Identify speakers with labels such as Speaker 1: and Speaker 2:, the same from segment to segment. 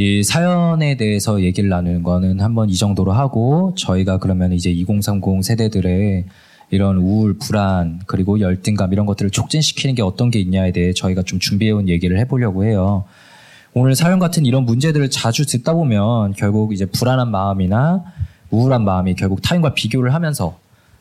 Speaker 1: 이 사연에 대해서 얘기를 나누는 거는 한번 이 정도로 하고 저희가 그러면 이제 2030 세대들의 이런 우울, 불안, 그리고 열등감 이런 것들을 촉진시키는 게 어떤 게 있냐에 대해 저희가 좀 준비해온 얘기를 해보려고 해요. 오늘 사연 같은 이런 문제들을 자주 듣다 보면 결국 이제 불안한 마음이나 우울한 마음이 결국 타인과 비교를 하면서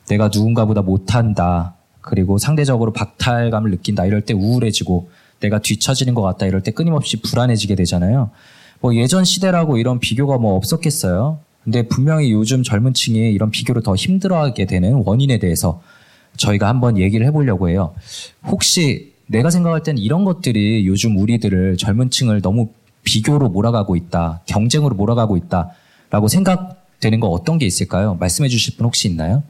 Speaker 1: 내가 누군가보다 못한다. 그리고 상대적으로 박탈감을 느낀다. 이럴 때 우울해지고 내가 뒤처지는 것 같다. 이럴 때 끊임없이 불안해지게 되잖아요. 뭐 예전 시대라고 이런 비교가 뭐 없었겠어요. 근데 분명히 요즘 젊은 층이 이런 비교를 더 힘들어하게 되는 원인에 대해서 저희가 한번 얘기를 해보려고 해요. 혹시 내가 생각할 때는 이런 것들이 요즘 우리들을 젊은 층을 너무 비교로 몰아가고 있다, 경쟁으로 몰아가고 있다, 라고 생각되는 거 어떤 게 있을까요? 말씀해 주실 분 혹시 있나요?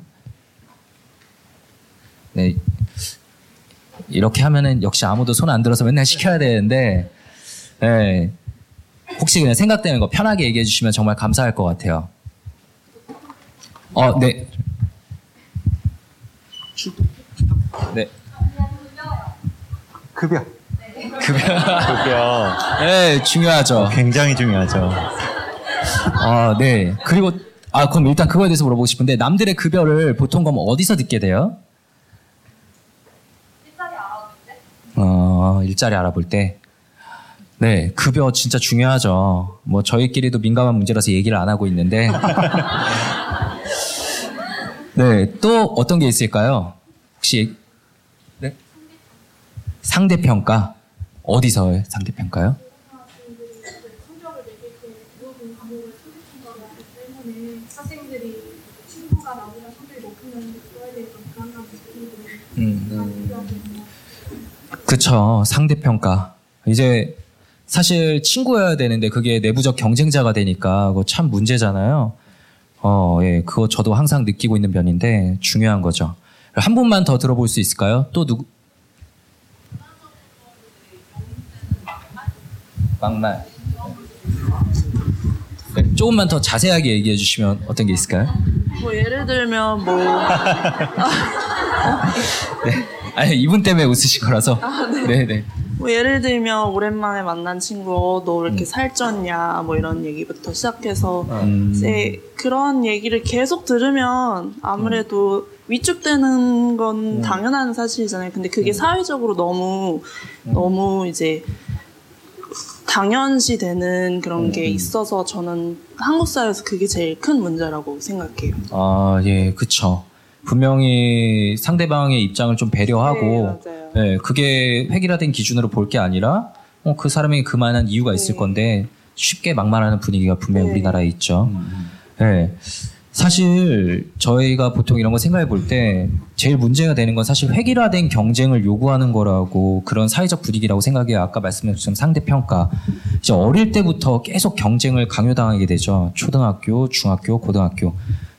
Speaker 1: 네. 이렇게 하면은 역시 아무도 손 안 들어서 맨날 시켜야 되는데, 네. 혹시 그냥 생각되는 거 편하게 얘기해 주시면 정말 감사할 것 같아요. 어, 네. 네.
Speaker 2: 급여.
Speaker 1: 급여.
Speaker 3: 급여.
Speaker 1: 네, 중요하죠.
Speaker 3: 굉장히 중요하죠.
Speaker 1: 아, 네. 그리고 아, 그럼 일단 그거에 대해서 물어보고 싶은데 남들의 급여를 보통 그럼 어디서 듣게 돼요?
Speaker 4: 일자리 알아볼 때. 어,
Speaker 1: 일자리 알아볼 때. 네, 급여 진짜 중요하죠. 뭐 저희끼리도 민감한 문제라서 얘기를 안 하고 있는데. 네, 또 어떤 게 있을까요? 혹시 네? 상대평가 어디서 상대평가요? 음, 음. 그쵸 상대평가 이제 사실 친구여야 되는데 그게 내부적 경쟁자가 되니까 그거 참 문제잖아요. 어, 예, 그거 저도 항상 느끼고 있는 면인데 중요한 거죠. 한 분만 더 들어볼 수 있을까요? 또 누구? 막말. 네, 조금만 더 자세하게 얘기해 주시면 어떤 게 있을까요?
Speaker 5: 뭐 예를 들면 뭐
Speaker 1: 네. 아니 이분 때문에 웃으신 거라서. 아, 네. 네, 네.
Speaker 5: 뭐 예를 들면 오랜만에 만난 친구 너 왜 이렇게 음. 살쪘냐 뭐 이런 얘기부터 시작해서 음. 이제 그런 얘기를 계속 들으면 아무래도 음. 위축되는 건 음. 당연한 사실이잖아요. 근데 그게 음. 사회적으로 너무 음. 너무 이제 당연시 되는 그런 게 있어서 저는 한국 사회에서 그게 제일 큰 문제라고 생각해요.
Speaker 1: 아, 예, 그쵸. 분명히 상대방의 입장을 좀 배려하고 네, 네 그게 획일화된 기준으로 볼 게 아니라 어, 그 사람이 그만한 이유가 있을 네. 건데 쉽게 막말하는 분위기가 분명히 네. 우리나라에 있죠. 음, 음. 네. 사실 저희가 보통 이런 거 생각해 볼 때 제일 문제가 되는 건 사실 획일화된 경쟁을 요구하는 거라고 그런 사회적 분위기라고 생각해요. 아까 말씀하신 상대평가. 이제 어릴 때부터 계속 경쟁을 강요당하게 되죠. 초등학교, 중학교, 고등학교.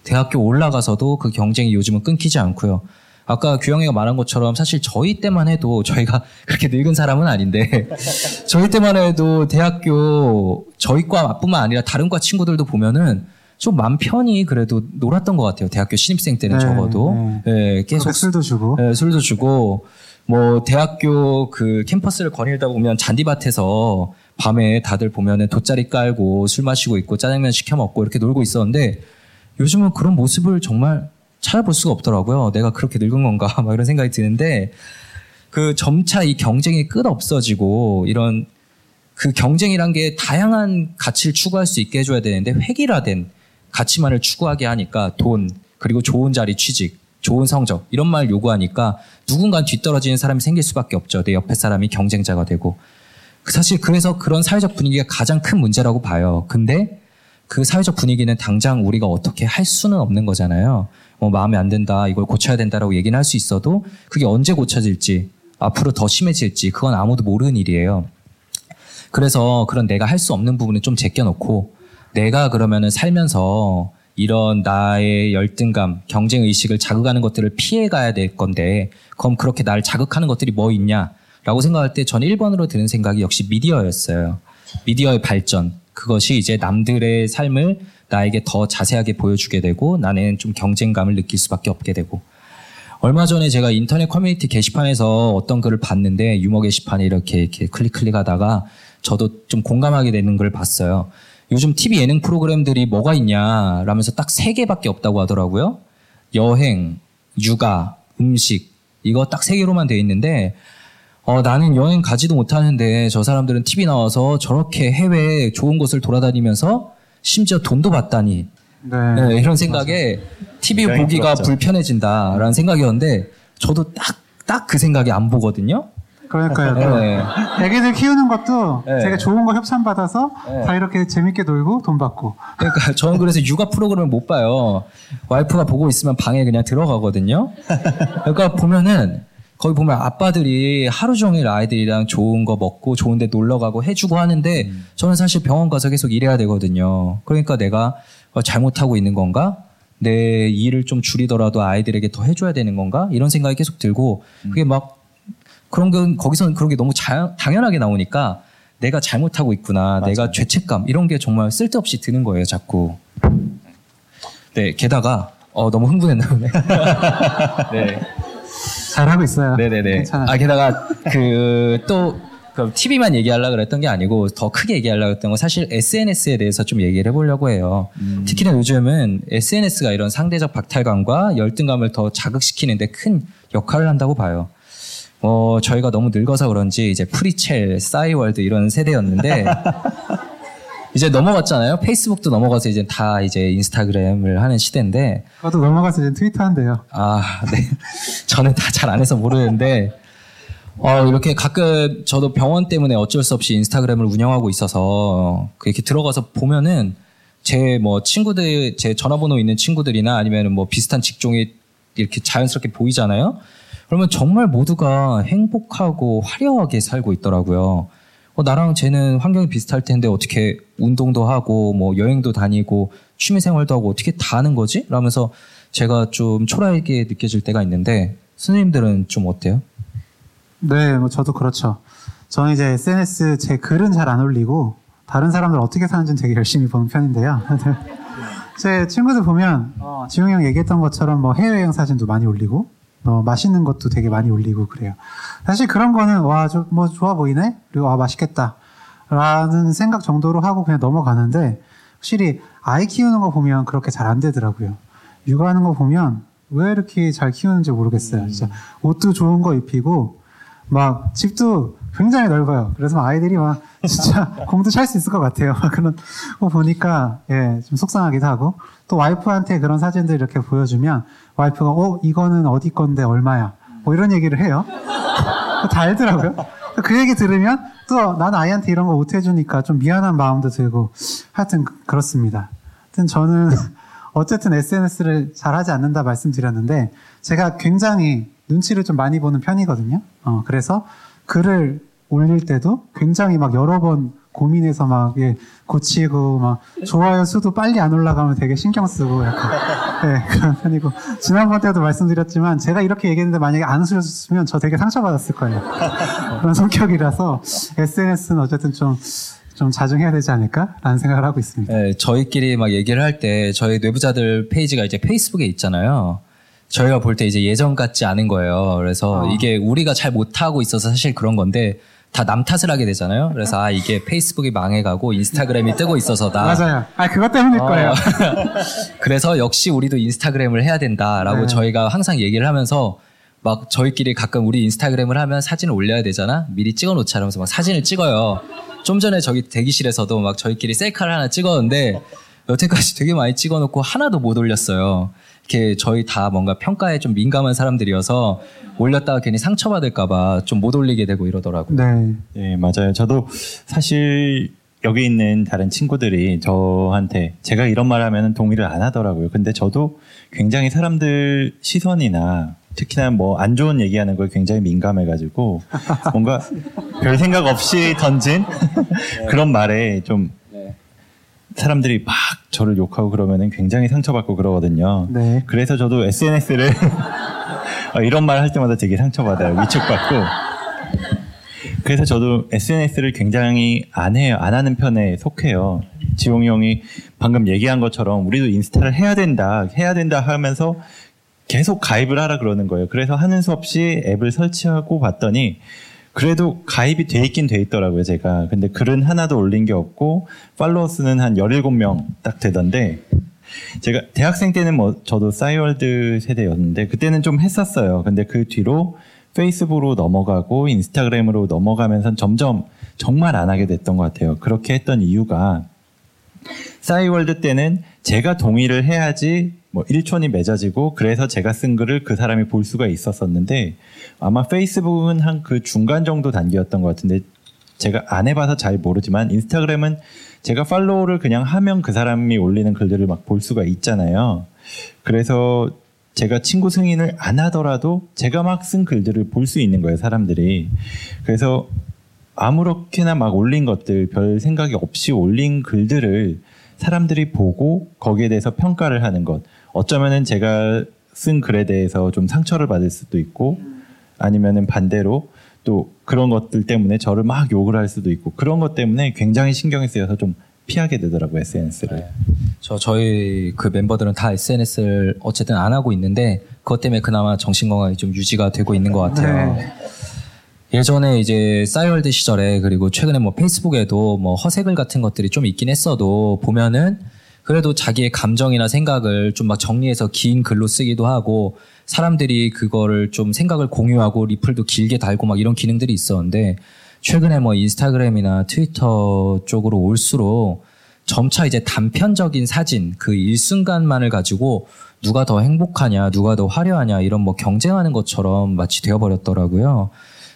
Speaker 1: 대학교 올라가서도 그 경쟁이 요즘은 끊기지 않고요. 아까 규영이가 말한 것처럼 사실 저희 때만 해도 저희가 그렇게 늙은 사람은 아닌데 저희 때만 해도 대학교 저희 과뿐만 아니라 다른 과 친구들도 보면은 좀맘 편히 그래도 놀았던 것 같아요. 대학교 신입생 때는 네, 적어도 네.
Speaker 2: 예, 계속 술도 주고
Speaker 1: 예, 술도 주고 뭐 대학교 그 캠퍼스를 거닐다 보면 잔디밭에서 밤에 다들 보면은 돗자리 깔고 술 마시고 있고 짜장면 시켜 먹고 이렇게 놀고 있었는데 요즘은 그런 모습을 정말 찾아볼 수가 없더라고요. 내가 그렇게 늙은 건가? 막 이런 생각이 드는데 그 점차 이 경쟁이 끝없어지고 이런 그 경쟁이란 게 다양한 가치를 추구할 수 있게 해줘야 되는데 획일화된 가치만을 추구하게 하니까 돈 그리고 좋은 자리 취직 좋은 성적 이런 말 요구하니까 누군가 뒤떨어지는 사람이 생길 수밖에 없죠. 내 옆에 사람이 경쟁자가 되고 사실 그래서 그런 사회적 분위기가 가장 큰 문제라고 봐요. 근데 그 사회적 분위기는 당장 우리가 어떻게 할 수는 없는 거잖아요. 뭐 마음에 안 든다, 이걸 고쳐야 된다라고 얘기는 할 수 있어도 그게 언제 고쳐질지, 앞으로 더 심해질지, 그건 아무도 모르는 일이에요. 그래서 그런 내가 할 수 없는 부분을좀 제껴놓고 내가 그러면은 살면서 이런 나의 열등감, 경쟁 의식을 자극하는 것들을 피해 가야 될 건데, 그럼 그렇게 날 자극하는 것들이 뭐 있냐? 라고 생각할 때전는 1번으로 드는 생각이 역시 미디어였어요. 미디어의 발전. 그것이 이제 남들의 삶을 나에게 더 자세하게 보여주게 되고 나는 좀 경쟁감을 느낄 수밖에 없게 되고 얼마 전에 제가 인터넷 커뮤니티 게시판에서 어떤 글을 봤는데 유머 게시판에 이렇게 이렇게 클릭 클릭하다가 저도 좀 공감하게 되는 걸 봤어요. 요즘 TV 예능 프로그램들이 뭐가 있냐 라면서 딱 세 개밖에 없다고 하더라고요. 여행, 육아, 음식 이거 딱 세 개로만 돼 있는데 어, 나는 여행 가지도 못하는데 저 사람들은 TV 나와서 저렇게 해외 좋은 곳을 돌아다니면서 심지어 돈도 받다니. 네. 네, 이런 생각에 맞아. TV 보기가 부럽죠. 불편해진다라는 생각이었는데 저도 딱 딱 그 생각이 안 보거든요.
Speaker 2: 그러니까요. 네. 애기들 키우는 것도 네. 제가 좋은 거 협찬 받아서 네. 다 이렇게 재밌게 놀고 돈 받고.
Speaker 1: 그러니까 저는 그래서 육아 프로그램을 못 봐요. 와이프가 보고 있으면 방에 그냥 들어가거든요. 그러니까 보면은 거기 보면 아빠들이 하루 종일 아이들이랑 좋은 거 먹고 좋은 데 놀러 가고 해주고 하는데 음. 저는 사실 병원 가서 계속 일해야 되거든요. 그러니까 내가 어, 잘못하고 있는 건가? 내 일을 좀 줄이더라도 아이들에게 더 해줘야 되는 건가? 이런 생각이 계속 들고 음. 그게 막 그런 건 거기서는 그런 게 너무 자, 당연하게 나오니까 내가 잘못하고 있구나, 맞아요. 내가 죄책감 이런 게 정말 쓸데없이 드는 거예요, 자꾸. 네, 게다가 어, 너무 흥분했나 보네.
Speaker 2: 네. 잘하고 있어요. 네네네. 괜찮아요.
Speaker 1: 아 게다가 그또 그 TV만 얘기하려고 그랬던 게 아니고 더 크게 얘기하려고 했던 건 사실 SNS에 대해서 좀 얘기를 해보려고 해요. 음. 특히나 요즘은 SNS가 이런 상대적 박탈감과 열등감을 더 자극시키는데 큰 역할을 한다고 봐요. 어, 저희가 너무 늙어서 그런지 이제 프리첼, 싸이월드 이런 세대였는데 이제 넘어갔잖아요. 페이스북도 넘어가서 이제 다 이제 인스타그램을 하는 시대인데.
Speaker 2: 저도 넘어가서 이제 트위터 한대요.
Speaker 1: 아, 네. 저는 다 잘 안 해서 모르는데. 어, 이렇게 가끔 저도 병원 때문에 어쩔 수 없이 인스타그램을 운영하고 있어서 이렇게 들어가서 보면은 제 뭐 친구들, 제 전화번호 있는 친구들이나 아니면 뭐 비슷한 직종이 이렇게 자연스럽게 보이잖아요. 그러면 정말 모두가 행복하고 화려하게 살고 있더라고요. 어, 나랑 쟤는 환경이 비슷할 텐데 어떻게 운동도 하고 뭐 여행도 다니고 취미 생활도 하고 어떻게 다 하는 거지? 라면서 제가 좀 초라하게 느껴질 때가 있는데 선생님들은 좀 어때요?
Speaker 2: 네, 뭐 저도 그렇죠. 저는 이제 SNS 제 글은 잘 안 올리고 다른 사람들 어떻게 사는지는 되게 열심히 보는 편인데요. 제 친구들 보면 어, 지웅형 얘기했던 것처럼 뭐 해외여행 사진도 많이 올리고 어, 맛있는 것도 되게 많이 올리고 그래요. 사실 그런 거는 와, 저, 뭐 좋아 보이네? 그리고 아, 맛있겠다. 라는 생각 정도로 하고 그냥 넘어가는데 확실히 아이 키우는 거 보면 그렇게 잘 안 되더라고요. 육아하는 거 보면 왜 이렇게 잘 키우는지 모르겠어요. 진짜 음. 옷도 좋은 거 입히고 막 집도 굉장히 넓어요. 그래서 아이들이 막 진짜 공도 찰 수 있을 것 같아요. 그런 거 보니까 예, 좀 속상하기도 하고 또 와이프한테 그런 사진들 이렇게 보여주면 와이프가 어 이거는 어디 건데 얼마야? 뭐 이런 얘기를 해요. 다 알더라고요. 그 얘기 들으면 또 난 아이한테 이런 거 못 해주니까 좀 미안한 마음도 들고 하여튼 그렇습니다. 하여튼 저는 어쨌든 SNS를 잘하지 않는다 말씀드렸는데 제가 굉장히 눈치를 좀 많이 보는 편이거든요. 어, 그래서 글을 올릴 때도 굉장히 막 여러 번 고민해서 막 예, 고치고 막 좋아요 수도 빨리 안 올라가면 되게 신경 쓰고 약간 네, 그런 편이고 지난번 때도 말씀드렸지만 제가 이렇게 얘기했는데 만약에 안 쓰셨으면 저 되게 상처받았을 거예요 그런 성격이라서 SNS는 어쨌든 좀 좀 자중해야 되지 않을까라는 생각을 하고 있습니다.
Speaker 1: 네, 저희끼리 막 얘기를 할 때 저희 내부자들 페이지가 이제 페이스북에 있잖아요. 저희가 볼 때 이제 예전 같지 않은 거예요. 그래서 어. 이게 우리가 잘 못하고 있어서 사실 그런 건데 다남 탓을 하게 되잖아요. 그래서 아 이게 페이스북이 망해가고 인스타그램이 뜨고 있어서다.
Speaker 2: 맞아요. 아 그것 때문일 어, 거예요.
Speaker 1: 그래서 역시 우리도 인스타그램을 해야 된다라고 네. 저희가 항상 얘기를 하면서 막 저희끼리 가끔 우리 인스타그램을 하면 사진을 올려야 되잖아. 미리 찍어놓자 하면서 막 사진을 찍어요. 좀 전에 저기 대기실에서도 막 저희끼리 셀카를 하나 찍었는데 여태까지 되게 많이 찍어놓고 하나도 못 올렸어요. 이렇게 저희 다 뭔가 평가에 좀 민감한 사람들이어서 올렸다가 괜히 상처받을까봐 좀 못 올리게 되고 이러더라고요. 네. 네,
Speaker 3: 맞아요. 저도 사실 여기 있는 다른 친구들이 저한테 제가 이런 말 하면 동의를 안 하더라고요. 근데 저도 굉장히 사람들 시선이나 특히나 뭐 안 좋은 얘기하는 걸 굉장히 민감해가지고 뭔가 별 생각 없이 던진 그런 말에 좀 사람들이 막 저를 욕하고 그러면은 굉장히 상처받고 그러거든요. 네. 그래서 저도 SNS를 어, 이런 말 할 때마다 되게 상처받아요. 위축받고. 그래서 저도 SNS를 굉장히 안 해요. 안 하는 편에 속해요. 지용이 형이 방금 얘기한 것처럼 우리도 인스타를 해야 된다, 해야 된다 하면서 계속 가입을 하라 그러는 거예요. 그래서 하는 수 없이 앱을 설치하고 봤더니 그래도 가입이 돼 있긴 돼 있더라고요, 제가. 근데 글은 하나도 올린 게 없고, 팔로워 수는 한 17명 딱 되던데, 제가 대학생 때는 뭐, 저도 싸이월드 세대였는데, 그때는 좀 했었어요. 근데 그 뒤로 페이스북으로 넘어가고, 인스타그램으로 넘어가면서 점점 정말 안 하게 됐던 것 같아요. 그렇게 했던 이유가, 싸이월드 때는 제가 동의를 해야지 뭐일촌이 맺어지고 그래서 제가 쓴 글을 그 사람이 볼 수가 있었었는데 아마 페이스북은 한 그 중간 정도 단계였던 것 같은데 제가 안 해봐서 잘 모르지만 인스타그램은 제가 팔로우를 그냥 하면 그 사람이 올리는 글들을 막 볼 수가 있잖아요. 그래서 제가 친구 승인을 안 하더라도 제가 막 쓴 글들을 볼 수 있는 거예요, 사람들이. 그래서 아무렇게나 막 올린 것들, 별 생각이 없이 올린 글들을 사람들이 보고 거기에 대해서 평가를 하는 것. 어쩌면은 제가 쓴 글에 대해서 좀 상처를 받을 수도 있고 아니면은 반대로 또 그런 것들 때문에 저를 막 욕을 할 수도 있고 그런 것 때문에 굉장히 신경이 쓰여서 좀 피하게 되더라고요 SNS를. 네.
Speaker 1: 저 저희 그 멤버들은 다 SNS를 어쨌든 안 하고 있는데 그것 때문에 그나마 정신 건강이 좀 유지가 되고 있는 것 같아요. 네. 예전에 이제 싸이월드 시절에 그리고 최근에 뭐 페이스북에도 뭐 허세글 같은 것들이 좀 있긴 했어도 보면은 그래도 자기의 감정이나 생각을 좀 막 정리해서 긴 글로 쓰기도 하고 사람들이 그거를 좀 생각을 공유하고 리플도 길게 달고 막 이런 기능들이 있었는데 최근에 뭐 인스타그램이나 트위터 쪽으로 올수록 점차 이제 단편적인 사진 그 일순간만을 가지고 누가 더 행복하냐 누가 더 화려하냐 이런 뭐 경쟁하는 것처럼 마치 되어버렸더라고요.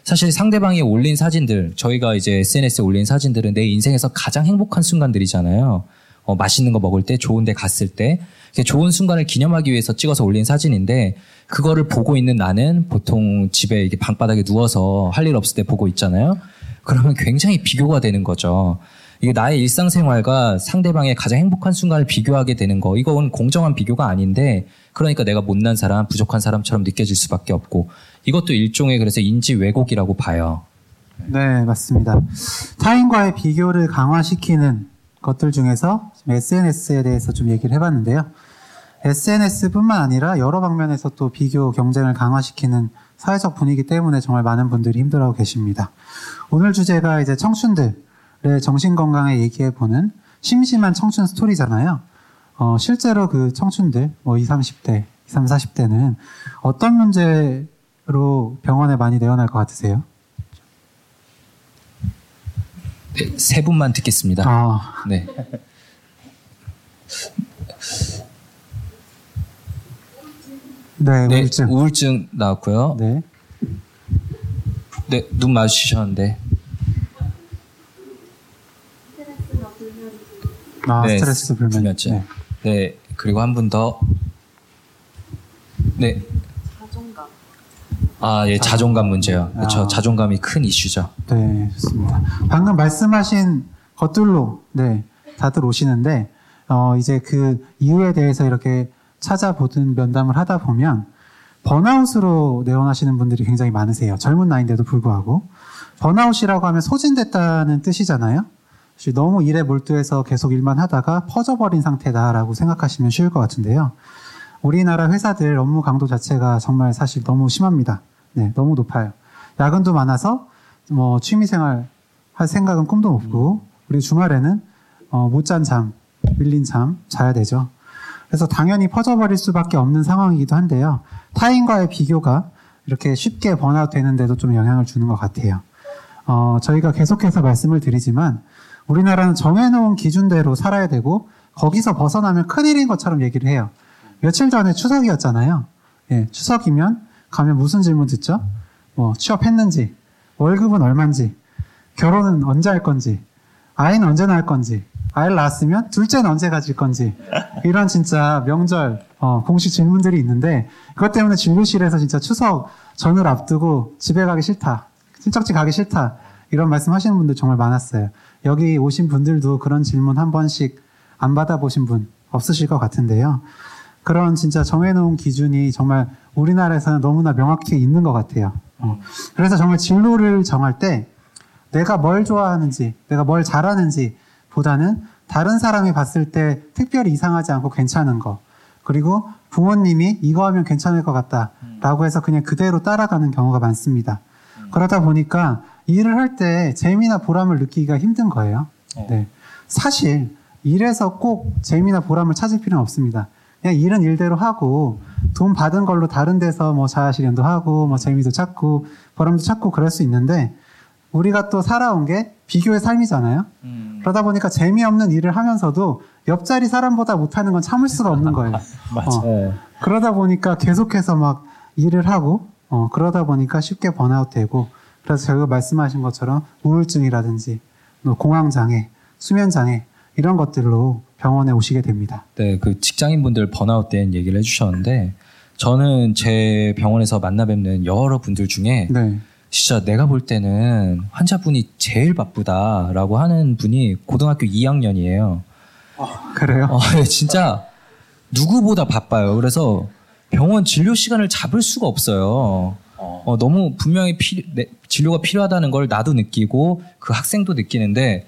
Speaker 1: 사실 상대방이 올린 사진들, 저희가 이제 SNS에 올린 사진들은 내 인생에서 가장 행복한 순간들이잖아요. 어, 맛있는 거 먹을 때 좋은 데 갔을 때 좋은 순간을 기념하기 위해서 찍어서 올린 사진인데 그거를 보고 있는 나는 보통 집에 이게 방바닥에 누워서 할 일 없을 때 보고 있잖아요. 그러면 굉장히 비교가 되는 거죠. 이게 나의 일상생활과 상대방의 가장 행복한 순간을 비교하게 되는 거. 이건 공정한 비교가 아닌데, 그러니까 내가 못난 사람, 부족한 사람처럼 느껴질 수밖에 없고, 이것도 일종의 그래서 인지 왜곡이라고 봐요.
Speaker 2: 네, 맞습니다. 타인과의 비교를 강화시키는 것들 중에서 SNS에 대해서 좀 얘기를 해봤는데요. SNS뿐만 아니라 여러 방면에서 또 비교 경쟁을 강화시키는 사회적 분위기 때문에 정말 많은 분들이 힘들어하고 계십니다. 오늘 주제가 이제 청춘들의 정신 건강에 얘기해 보는 심심한 청춘 스토리잖아요. 어, 실제로 그 청춘들, 뭐 20, 30대, 20, 40대는 어떤 문제로 병원에 많이 내원할 것 같으세요?
Speaker 1: 네, 세 분만 듣겠습니다. 아. 네. 네.
Speaker 2: 네,
Speaker 1: 우울증. 우울증 나왔고요.
Speaker 2: 네. 네, 눈
Speaker 1: 마주치셨는데.
Speaker 4: 아, 네, 스트레스 불면증. 네. 네, 그리고 한 분
Speaker 1: 더. 네, 아, 예, 자존감 문제요. 그렇죠. 자존감이 큰 이슈죠.
Speaker 2: 네, 좋습니다. 방금 말씀하신 것들로 네, 다들 오시는데 어, 이제 그 이유에 대해서 이렇게 찾아보든 면담을 하다 보면 번아웃으로 내원하시는 분들이 굉장히 많으세요. 젊은 나이인데도 불구하고 번아웃이라고 하면 소진됐다는 뜻이잖아요. 너무 일에 몰두해서 계속 일만 하다가 퍼져버린 상태다라고 생각하시면 쉬울 것 같은데요. 우리나라 회사들 업무 강도 자체가 정말 사실 너무 심합니다. 네, 너무 높아요. 야근도 많아서 뭐 취미생활 할 생각은 꿈도 없고 음. 우리 주말에는 어, 못잔 잠, 밀린 잠 자야 되죠. 그래서 당연히 퍼져버릴 수밖에 없는 상황이기도 한데요. 타인과의 비교가 이렇게 쉽게 번화되는데도좀 영향을 주는 것 같아요. 어, 저희가 계속해서 말씀을 드리지만 우리나라는 정해놓은 기준대로 살아야 되고 거기서 벗어나면 큰일인 것처럼 얘기를 해요. 며칠 전에 추석이었잖아요. 예, 추석이면 가면 무슨 질문 듣죠? 뭐 취업했는지, 월급은 얼마인지, 결혼은 언제 할 건지, 아이는 언제 낳을 건지, 아이를 낳았으면 둘째는 언제 가질 건지 이런 진짜 명절 어, 공식 질문들이 있는데 그것 때문에 진료실에서 진짜 추석 전을 앞두고 집에 가기 싫다, 친척집 가기 싫다 이런 말씀하시는 분들 정말 많았어요. 여기 오신 분들도 그런 질문 한 번씩 안 받아보신 분 없으실 것 같은데요. 그런 진짜 정해놓은 기준이 정말 우리나라에서는 너무나 명확히 있는 것 같아요. 어. 그래서 정말 진로를 정할 때 내가 뭘 좋아하는지, 내가 뭘 잘하는지 보다는 다른 사람이 봤을 때 특별히 이상하지 않고 괜찮은 거. 그리고 부모님이 이거 하면 괜찮을 것 같다. 라고 해서 그냥 그대로 따라가는 경우가 많습니다. 그러다 보니까 일을 할 때 재미나 보람을 느끼기가 힘든 거예요. 네. 네. 사실 일에서 꼭 재미나 보람을 찾을 필요는 없습니다. 그냥 일은 일대로 하고 돈 받은 걸로 다른 데서 뭐 자아실현도 하고 뭐 재미도 찾고 보람도 찾고 그럴 수 있는데 우리가 또 살아온 게 비교의 삶이잖아요. 음. 그러다 보니까 재미없는 일을 하면서도 옆자리 사람보다 못하는 건 참을 수가 없는 거예요. 어. 그러다 보니까 계속해서 막 일을 하고 어, 그러다 보니까 쉽게 번아웃 되고 그래서 제가 말씀하신 것처럼 우울증이라든지 뭐 공황장애, 수면장애 이런 것들로 병원에 오시게 됩니다.
Speaker 1: 네, 그 직장인분들 번아웃 된 얘기를 해주셨는데 저는 제 병원에서 만나 뵙는 여러 분들 중에 네. 진짜 내가 볼 때는 환자분이 제일 바쁘다라고 하는 분이 고등학교 2학년이에요. 어, 아,
Speaker 2: 그래요? 어,
Speaker 1: 진짜 누구보다 바빠요. 그래서 병원 진료 시간을 잡을 수가 없어요. 어. 어, 너무 분명히 필 내, 진료가 필요하다는 걸 나도 느끼고 그 학생도 느끼는데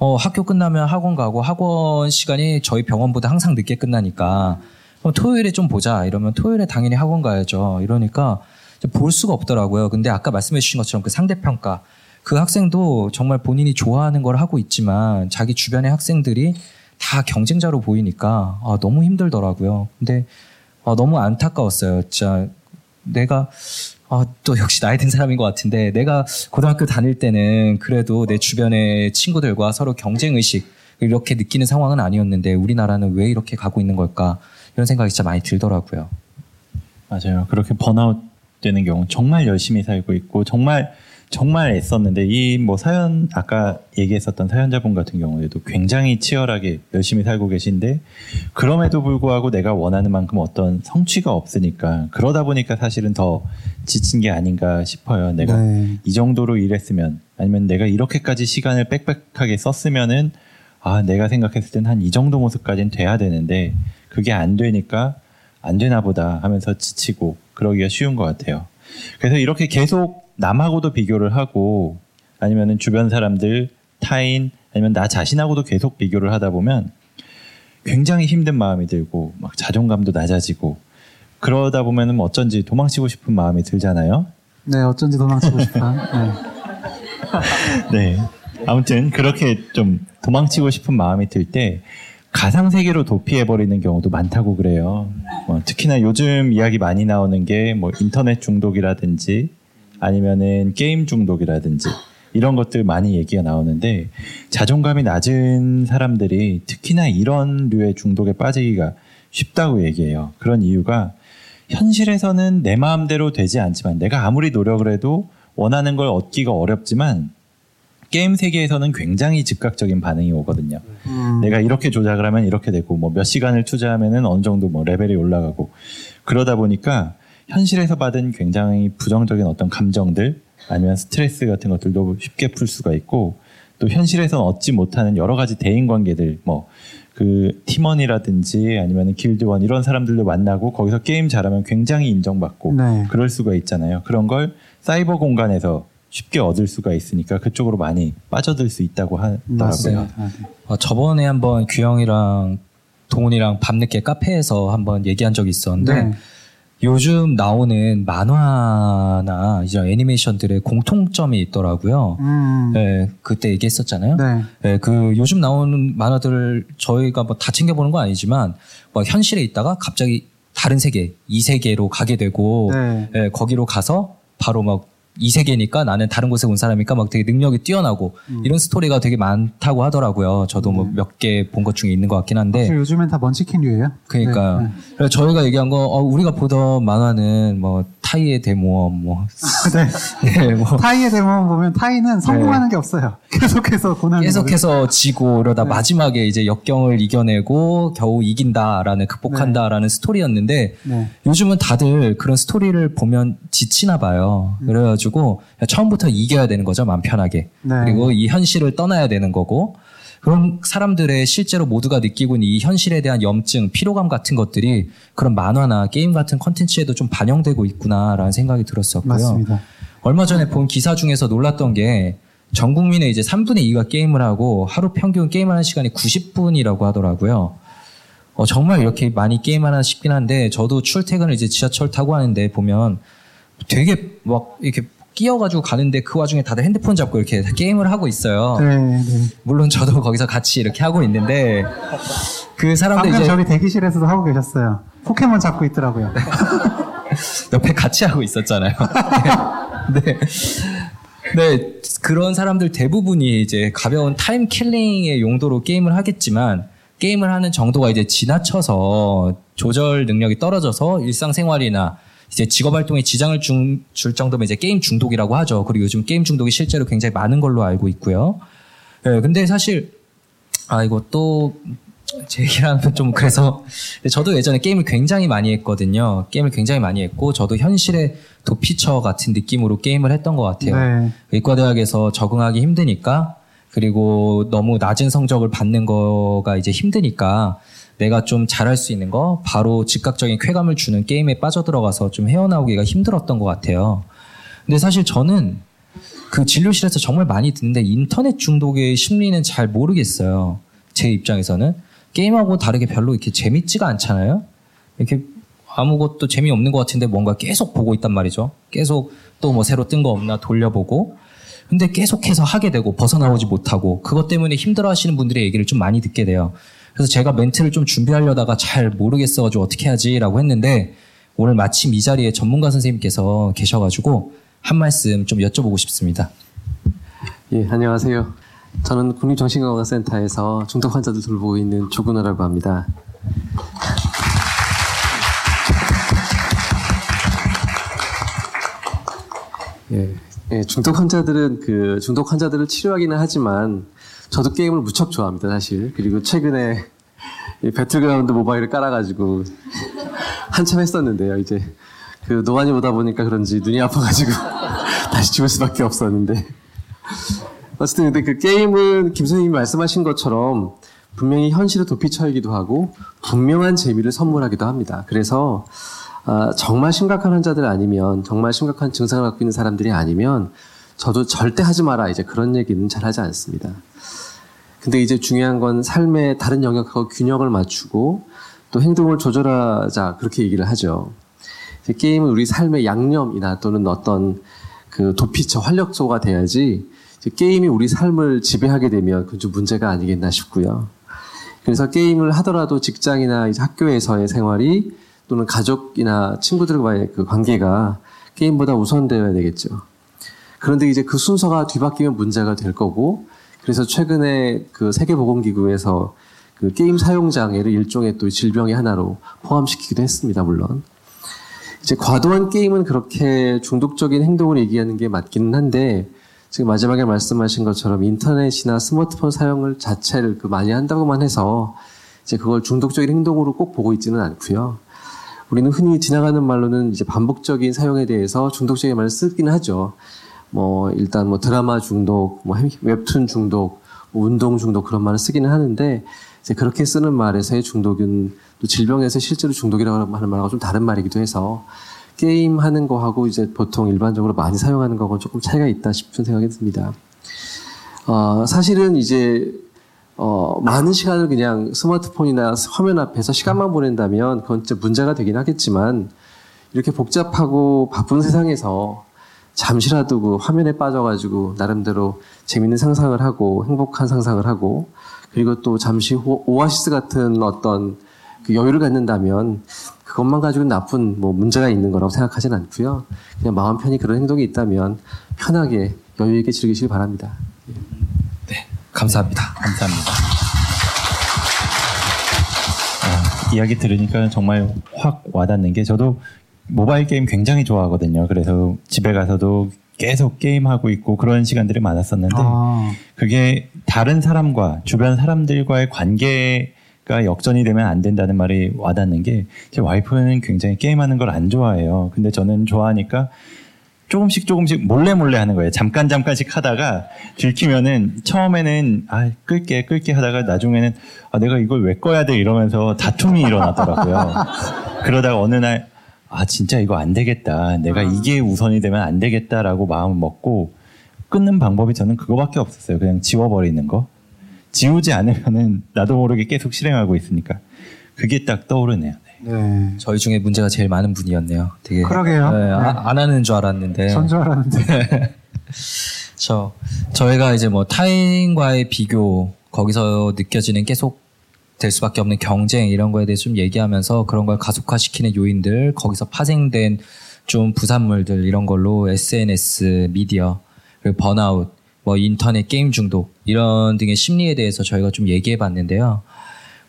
Speaker 1: 어, 학교 끝나면 학원 가고 학원 시간이 저희 병원보다 항상 늦게 끝나니까 그럼 어, 토요일에 좀 보자 이러면 토요일에 당연히 학원 가야죠. 이러니까 볼 수가 없더라고요. 근데 아까 말씀해 주신 것처럼 그 상대평가 그 학생도 정말 본인이 좋아하는 걸 하고 있지만 자기 주변의 학생들이 다 경쟁자로 보이니까 아, 너무 힘들더라고요. 근데 아, 너무 안타까웠어요. 진짜 내가 아, 또 역시 나이 든 사람인 것 같은데 내가 고등학교 다닐 때는 그래도 내 주변의 친구들과 서로 경쟁 의식 이렇게 느끼는 상황은 아니었는데 우리나라는 왜 이렇게 가고 있는 걸까 이런 생각이 진짜 많이 들더라고요.
Speaker 3: 맞아요. 그렇게 번아웃 되는 경우 정말 열심히 살고 있고 정말 정말 애썼는데 이 뭐 사연 아까 얘기했었던 사연자분 같은 경우에도 굉장히 치열하게 열심히 살고 계신데 그럼에도 불구하고 내가 원하는 만큼 어떤 성취가 없으니까 그러다 보니까 사실은 더 지친 게 아닌가 싶어요. 내가 네. 이 정도로 일했으면 아니면 내가 이렇게까지 시간을 빽빽하게 썼으면은 아 내가 생각했을 땐 한 이 정도 모습까지는 돼야 되는데 그게 안 되니까 안 되나 보다 하면서 지치고 그러기가 쉬운 것 같아요. 그래서 이렇게 계속 남하고도 비교를 하고 아니면은 주변 사람들 타인 아니면 나 자신하고도 계속 비교를 하다 보면 굉장히 힘든 마음이 들고 막 자존감도 낮아지고 그러다 보면 어쩐지 도망치고 싶은 마음이 들잖아요.
Speaker 2: 네, 어쩐지 도망치고 싶다.
Speaker 3: 네. 네. 아무튼 그렇게 좀 도망치고 싶은 마음이 들 때 가상 세계로 도피해 버리는 경우도 많다고 그래요. 뭐 특히나 요즘 이야기 많이 나오는 게 뭐 인터넷 중독이라든지 아니면은 게임 중독이라든지 이런 것들 많이 얘기가 나오는데 자존감이 낮은 사람들이 특히나 이런 류의 중독에 빠지기가 쉽다고 얘기해요. 그런 이유가 현실에서는 내 마음대로 되지 않지만 내가 아무리 노력을 해도 원하는 걸 얻기가 어렵지만 게임 세계에서는 굉장히 즉각적인 반응이 오거든요. 음. 내가 이렇게 조작을 하면 이렇게 되고 뭐 몇 시간을 투자하면은 어느 정도 뭐 레벨이 올라가고 그러다 보니까 현실에서 받은 굉장히 부정적인 어떤 감정들 아니면 스트레스 같은 것들도 쉽게 풀 수가 있고 또 현실에서 얻지 못하는 여러 가지 대인 관계들 뭐그 팀원이라든지 아니면 길드원 이런 사람들도 만나고 거기서 게임 잘하면 굉장히 인정받고 네. 그럴 수가 있잖아요. 그런 걸 사이버 공간에서 쉽게 얻을 수가 있으니까 그쪽으로 많이 빠져들 수 있다고 하더라고요. 아,
Speaker 1: 저번에 한번 규영이랑 동훈이랑 밤늦게 카페에서 한번 얘기한 적이 있었는데 네. 요즘 나오는 만화나 이런 애니메이션들의 공통점이 있더라고요. 음. 예, 그때 얘기했었잖아요. 네. 예, 그 요즘 나오는 만화들을 저희가 뭐다 챙겨보는 건 아니지만 뭐 현실에 있다가 갑자기 다른 세계, 이 세계로 가게 되고 네. 예, 거기로 가서 바로 막이 세계니까 나는 다른 곳에 온 사람이니까 막 되게 능력이 뛰어나고 음. 이런 스토리가 되게 많다고 하더라고요. 저도 뭐 몇 개 본것 네. 중에 있는 것 같긴 한데.
Speaker 2: 요즘엔 다 먼치킨류예요.
Speaker 1: 그러니까요. 네, 네. 그래서 저희가 얘기한 거 어, 우리가 보던 만화는 뭐 타이의 대모험 뭐. 네. 네 뭐.
Speaker 2: 타이의 대모험 보면 타이는 성공하는 네. 게 없어요. 계속해서 고난
Speaker 1: 계속해서 지고 이러다 네. 마지막에 이제 역경을 이겨내고 겨우 이긴다라는 극복한다라는 네. 스토리였는데 네. 요즘은 다들 그런 스토리를 보면 지치나 봐요. 음. 그래가지고 처음부터 이겨야 되는 거죠, 맘 편하게. 네. 그리고 이 현실을 떠나야 되는 거고 그런 사람들의 실제로 모두가 느끼고 있는 이 현실에 대한 염증, 피로감 같은 것들이 그런 만화나 게임 같은 컨텐츠에도 좀 반영되고 있구나라는 생각이 들었었고요. 맞습니다. 얼마 전에 본 기사 중에서 놀랐던 게 전 국민의 이제 3분의 2가 게임을 하고 하루 평균 게임하는 시간이 90분이라고 하더라고요. 어, 정말 이렇게 많이 게임하나 싶긴 한데 저도 출퇴근을 이제 지하철 타고 하는데 보면 되게 막 이렇게 끼어가지고 가는데 그 와중에 다들 핸드폰 잡고 이렇게 게임을 하고 있어요. 네, 네. 물론 저도 거기서 같이 이렇게 하고 있는데
Speaker 2: 그 사람들 이제 저기 대기실에서도 하고 계셨어요. 포켓몬 잡고 있더라고요.
Speaker 1: 옆에 같이 하고 있었잖아요. 네. 네. 네, 그런 사람들 대부분이 이제 가벼운 타임 킬링의 용도로 게임을 하겠지만 게임을 하는 정도가 이제 지나쳐서 조절 능력이 떨어져서 일상생활이나 이제 직업 활동에 지장을 중, 줄 정도면 이제 게임 중독이라고 하죠. 그리고 요즘 게임 중독이 실제로 굉장히 많은 걸로 알고 있고요. 예, 근데 사실 아 이거 또 제 얘기라면 좀 그래서 저도 예전에 게임을 굉장히 많이 했거든요. 게임을 굉장히 많이 했고 저도 현실의 도피처 같은 느낌으로 게임을 했던 것 같아요. 네. 의과대학에서 적응하기 힘드니까 그리고 너무 낮은 성적을 받는 거가 이제 힘드니까 내가 좀 잘할 수 있는 거 바로 즉각적인 쾌감을 주는 게임에 빠져들어가서 좀 헤어나오기가 힘들었던 것 같아요. 근데 사실 저는 그 진료실에서 정말 많이 듣는데 인터넷 중독의 심리는 잘 모르겠어요. 제 입장에서는 게임하고 다르게 별로 이렇게 재밌지가 않잖아요. 이렇게 아무것도 재미없는 것 같은데 뭔가 계속 보고 있단 말이죠. 계속 또 뭐 새로 뜬 거 없나 돌려보고. 근데 계속해서 하게 되고 벗어나오지 못하고 그것 때문에 힘들어 하시는 분들의 얘기를 좀 많이 듣게 돼요. 그래서 제가 멘트를 좀 준비하려다가 잘 모르겠어가지고 어떻게 하지라고 했는데 오늘 마침 이 자리에 전문가 선생님께서 계셔가지고 한 말씀 좀 여쭤보고 싶습니다.
Speaker 6: 예, 안녕하세요. 저는 국립정신건강센터에서 중독 환자들 돌보고 있는 조근호라고 합니다. 예, 예, 중독 환자들은 그 중독 환자들을 치료하기는 하지만 저도 게임을 무척 좋아합니다, 사실. 그리고 최근에 배틀그라운드 모바일을 깔아가지고 한참 했었는데요. 이제 그 노안이 오다 보니까 그런지 눈이 아파가지고 다시 죽을 수밖에 없었는데. 어쨌든 근데 그 게임은 김선생님이 말씀하신 것처럼 분명히 현실의 도피처이기도 하고 분명한 재미를 선물하기도 합니다. 그래서 아, 정말 심각한 환자들 아니면 정말 심각한 증상을 갖고 있는 사람들이 아니면 저도 절대 하지 마라 이제 그런 얘기는 잘 하지 않습니다. 근데 이제 중요한 건 삶의 다른 영역하고 균형을 맞추고 또 행동을 조절하자 그렇게 얘기를 하죠. 게임은 우리 삶의 양념이나 또는 어떤 그 도피처 활력소가 돼야지 게임이 우리 삶을 지배하게 되면 그건 좀 문제가 아니겠나 싶고요. 그래서 게임을 하더라도 직장이나 학교에서의 생활이 또는 가족이나 친구들과의 그 관계가 게임보다 우선되어야 되겠죠. 그런데 이제 그 순서가 뒤바뀌면 문제가 될 거고 그래서 최근에 그 세계보건기구에서 그 게임 사용 장애를 일종의 또 질병의 하나로 포함시키기도 했습니다. 물론 이제 과도한 게임은 그렇게 중독적인 행동을 얘기하는 게 맞기는 한데 지금 마지막에 말씀하신 것처럼 인터넷이나 스마트폰 사용을 자체를 그 많이 한다고만 해서 이제 그걸 중독적인 행동으로 꼭 보고 있지는 않고요. 우리는 흔히 지나가는 말로는 이제 반복적인 사용에 대해서 중독적인 말을 쓰기는 하죠. 뭐 일단 뭐 드라마 중독, 뭐 웹툰 중독, 뭐 운동 중독 그런 말을 쓰기는 하는데 이제 그렇게 쓰는 말에서의 중독은 또 질병에서 실제로 중독이라고 하는 말하고 좀 다른 말이기도 해서 게임 하는 거하고 이제 보통 일반적으로 많이 사용하는 거하고 조금 차이가 있다 싶은 생각이 듭니다. 어, 사실은 이제 어, 많은 시간을 그냥 스마트폰이나 화면 앞에서 시간만 보낸다면 그건 진짜 문제가 되긴 하겠지만 이렇게 복잡하고 바쁜 세상에서 잠시라도 그 화면에 빠져가지고 나름대로 재밌는 상상을 하고 행복한 상상을 하고 그리고 또 잠시 호, 오아시스 같은 어떤 그 여유를 갖는다면 그것만 가지고는 나쁜 뭐 문제가 있는 거라고 생각하진 않고요. 그냥 마음 편히 그런 행동이 있다면 편하게 여유 있게 즐기시길 바랍니다. 네, 감사합니다. 감사합니다.
Speaker 3: 어, 이야기 들으니까 정말 확 와닿는 게 저도 모바일 게임 굉장히 좋아하거든요. 그래서 집에 가서도 계속 게임하고 있고 그런 시간들이 많았었는데 아. 그게 다른 사람과 주변 사람들과의 관계가 역전이 되면 안 된다는 말이 와닿는 게 제 와이프는 굉장히 게임하는 걸 안 좋아해요. 근데 저는 좋아하니까 조금씩 조금씩 몰래 몰래 하는 거예요. 잠깐 잠깐씩 하다가 들키면은 처음에는 아 끌게 끌게 하다가 나중에는 아 내가 이걸 왜 꺼야 돼 이러면서 다툼이 일어나더라고요. 그러다가 어느 날아 진짜 이거 안 되겠다. 내가 음. 이게 우선이 되면 안 되겠다라고 마음 을 먹고 끊는 방법이 저는 그거밖에 없었어요. 그냥 지워버리는 거. 지우지 않으면은 나도 모르게 계속 실행하고 있으니까 그게 딱 떠오르네요. 네. 네.
Speaker 1: 저희 중에 문제가 제일 많은 분이었네요. 되게
Speaker 2: 그러게요. 네, 네.
Speaker 1: 아, 안 하는 줄 알았는데.
Speaker 2: 전줄 알았는데. 네.
Speaker 1: 저 저희가 이제 뭐 타인과의 비교 거기서 느껴지는 계속 될 수밖에 없는 경쟁 이런 거에 대해서 좀 얘기하면서 그런 걸 가속화시키는 요인들 거기서 파생된 좀 부산물들 이런 걸로 SNS 미디어 그리고 번아웃 뭐 인터넷 게임 중독 이런 등의 심리에 대해서 저희가 좀 얘기해 봤는데요.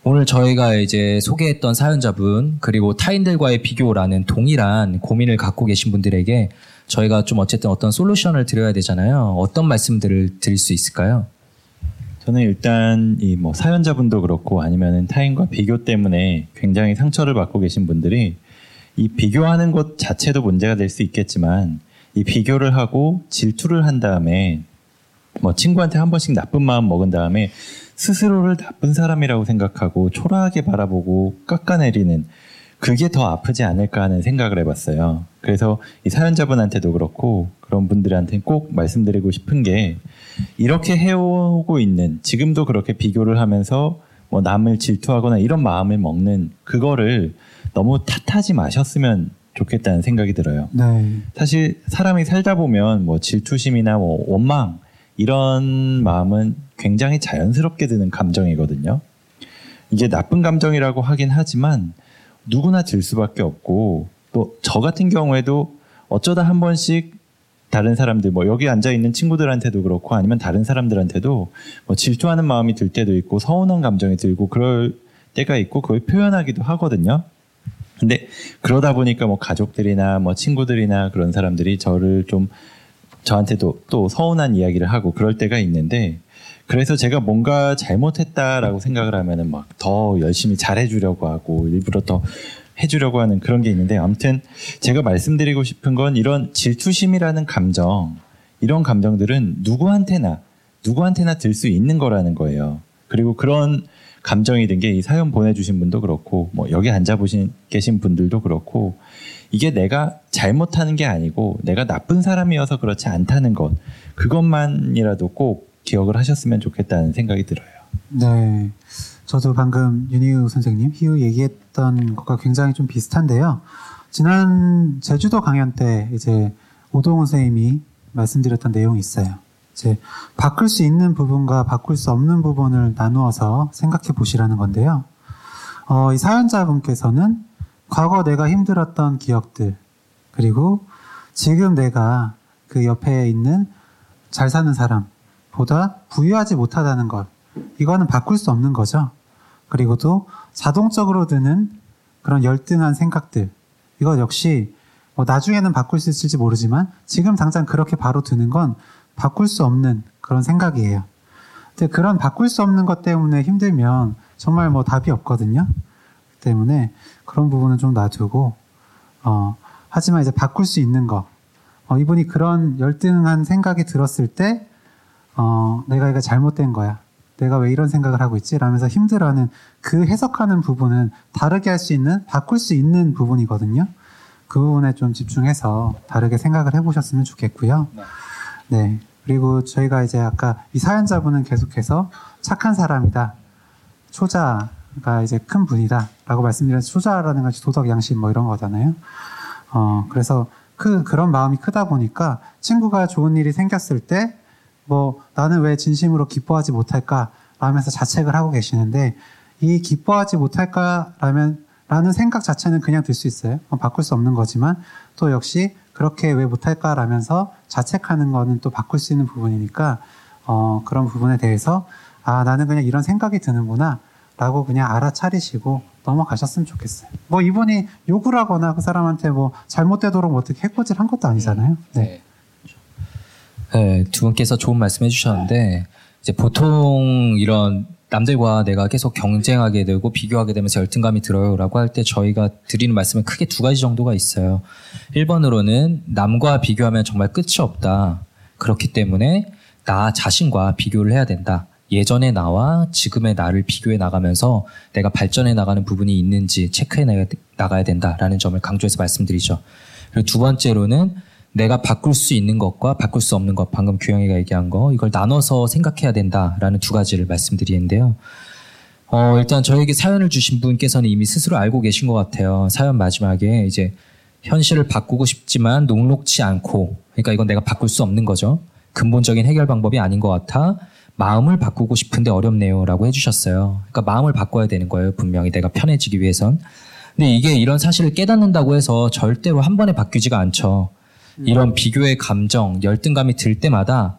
Speaker 1: 오늘 저희가 이제 소개했던 사연자분 그리고 타인들과의 비교라는 동일한 고민을 갖고 계신 분들에게 저희가 좀 어쨌든 어떤 솔루션을 드려야 되잖아요. 어떤 말씀들을 드릴 수 있을까요?
Speaker 3: 저는 일단 이 뭐 사연자분도 그렇고 아니면은 타인과 비교 때문에 굉장히 상처를 받고 계신 분들이 이 비교하는 것 자체도 문제가 될 수 있겠지만 이 비교를 하고 질투를 한 다음에 뭐 친구한테 한 번씩 나쁜 마음 먹은 다음에 스스로를 나쁜 사람이라고 생각하고 초라하게 바라보고 깎아내리는 그게 더 아프지 않을까 하는 생각을 해봤어요. 그래서 이 사연자분한테도 그렇고 그런 분들한테 꼭 말씀드리고 싶은 게 이렇게 해오고 있는 지금도 그렇게 비교를 하면서 뭐 남을 질투하거나 이런 마음을 먹는 그거를 너무 탓하지 마셨으면 좋겠다는 생각이 들어요. 네. 사실 사람이 살다 보면 뭐 질투심이나 뭐 원망 이런 마음은 굉장히 자연스럽게 드는 감정이거든요. 이제 나쁜 감정이라고 하긴 하지만 누구나 들 수밖에 없고 또 저 같은 경우에도 어쩌다 한 번씩 다른 사람들 뭐 여기 앉아 있는 친구들한테도 그렇고 아니면 다른 사람들한테도 뭐 질투하는 마음이 들 때도 있고 서운한 감정이 들고 그럴 때가 있고 그걸 표현하기도 하거든요. 근데 그러다 보니까 뭐 가족들이나 뭐 친구들이나 그런 사람들이 저를 좀 저한테도 또 서운한 이야기를 하고 그럴 때가 있는데 그래서 제가 뭔가 잘못했다라고 생각을 하면은 막 더 열심히 잘해주려고 하고 일부러 더 해주려고 하는 그런 게 있는데 아무튼 제가 말씀드리고 싶은 건 이런 질투심이라는 감정 이런 감정들은 누구한테나 누구한테나 들 수 있는 거라는 거예요. 그리고 그런 감정이 든게 이 사연 보내주신 분도 그렇고 뭐 여기 앉아 보신 계신 분들도 그렇고 이게 내가 잘못하는 게 아니고 내가 나쁜 사람이어서 그렇지 않다는 것 그것만이라도 꼭 기억을 하셨으면 좋겠다는 생각이 들어요.
Speaker 2: 네. 저도 방금 윤희우 선생님, 희우 얘기했던 것과 굉장히 좀 비슷한데요. 지난 제주도 강연 때 이제 오동훈 선생님이 말씀드렸던 내용이 있어요. 이제 바꿀 수 있는 부분과 바꿀 수 없는 부분을 나누어서 생각해 보시라는 건데요. 어, 이 사연자분께서는 과거 내가 힘들었던 기억들, 그리고 지금 내가 그 옆에 있는 잘 사는 사람, 보다 부유하지 못하다는 것. 이거는 바꿀 수 없는 거죠. 그리고 또 자동적으로 드는 그런 열등한 생각들. 이거 역시 뭐 나중에는 바꿀 수 있을지 모르지만 지금 당장 그렇게 바로 드는 건 바꿀 수 없는 그런 생각이에요. 근데 그런 바꿀 수 없는 것 때문에 힘들면 정말 뭐 답이 없거든요. 때문에 그런 부분은 좀 놔두고, 어, 하지만 이제 바꿀 수 있는 거. 어, 이분이 그런 열등한 생각이 들었을 때 어, 내가 이거 잘못된 거야. 내가 왜 이런 생각을 하고 있지? 라면서 힘들어하는 그 해석하는 부분은 다르게 할 수 있는, 바꿀 수 있는 부분이거든요. 그 부분에 좀 집중해서 다르게 생각을 해보셨으면 좋겠고요. 네. 네. 그리고 저희가 이제 아까 이 사연자분은 계속해서 착한 사람이다. 초자가 이제 큰 분이다. 라고 말씀드렸는데 초자라는 것이 도덕, 양심 뭐 이런 거잖아요. 어, 그래서 그, 그런 마음이 크다 보니까 친구가 좋은 일이 생겼을 때뭐 나는 왜 진심으로 기뻐하지 못할까? 라면서 자책을 하고 계시는데 이 기뻐하지 못할까? 라면 라는 생각 자체는 그냥 들 수 있어요. 뭐 바꿀 수 없는 거지만 또 역시 그렇게 왜 못할까? 라면서 자책하는 거는 또 바꿀 수 있는 부분이니까 어, 그런 부분에 대해서 아 나는 그냥 이런 생각이 드는구나 라고 그냥 알아차리시고 넘어가셨으면 좋겠어요. 뭐 이분이 욕을 하거나 그 사람한테 뭐 잘못되도록 뭐 어떻게 해코지를 한 것도 아니잖아요. 음, 네. 네.
Speaker 1: 네, 두 분께서 좋은 말씀 해주셨는데 이제 보통 이런 남들과 내가 계속 경쟁하게 되고 비교하게 되면서 열등감이 들어요라고 할 때 저희가 드리는 말씀은 크게 두 가지 정도가 있어요. 1번으로는 남과 비교하면 정말 끝이 없다. 그렇기 때문에 나 자신과 비교를 해야 된다. 예전의 나와 지금의 나를 비교해 나가면서 내가 발전해 나가는 부분이 있는지 체크해 나가야 된다라는 점을 강조해서 말씀드리죠. 그리고 두 번째로는 내가 바꿀 수 있는 것과 바꿀 수 없는 것, 방금 규영이가 얘기한 거, 이걸 나눠서 생각해야 된다라는 두 가지를 말씀드리는데요. 어, 일단 저에게 사연을 주신 분께서는 이미 스스로 알고 계신 것 같아요. 사연 마지막에 이제 현실을 바꾸고 싶지만 녹록치 않고, 그러니까 이건 내가 바꿀 수 없는 거죠. 근본적인 해결 방법이 아닌 것 같아 마음을 바꾸고 싶은데 어렵네요라고 해주셨어요. 그러니까 마음을 바꿔야 되는 거예요. 분명히 내가 편해지기 위해선. 근데 이게 이런 사실을 깨닫는다고 해서 절대로 한 번에 바뀌지가 않죠. 이런 비교의 감정, 열등감이 들 때마다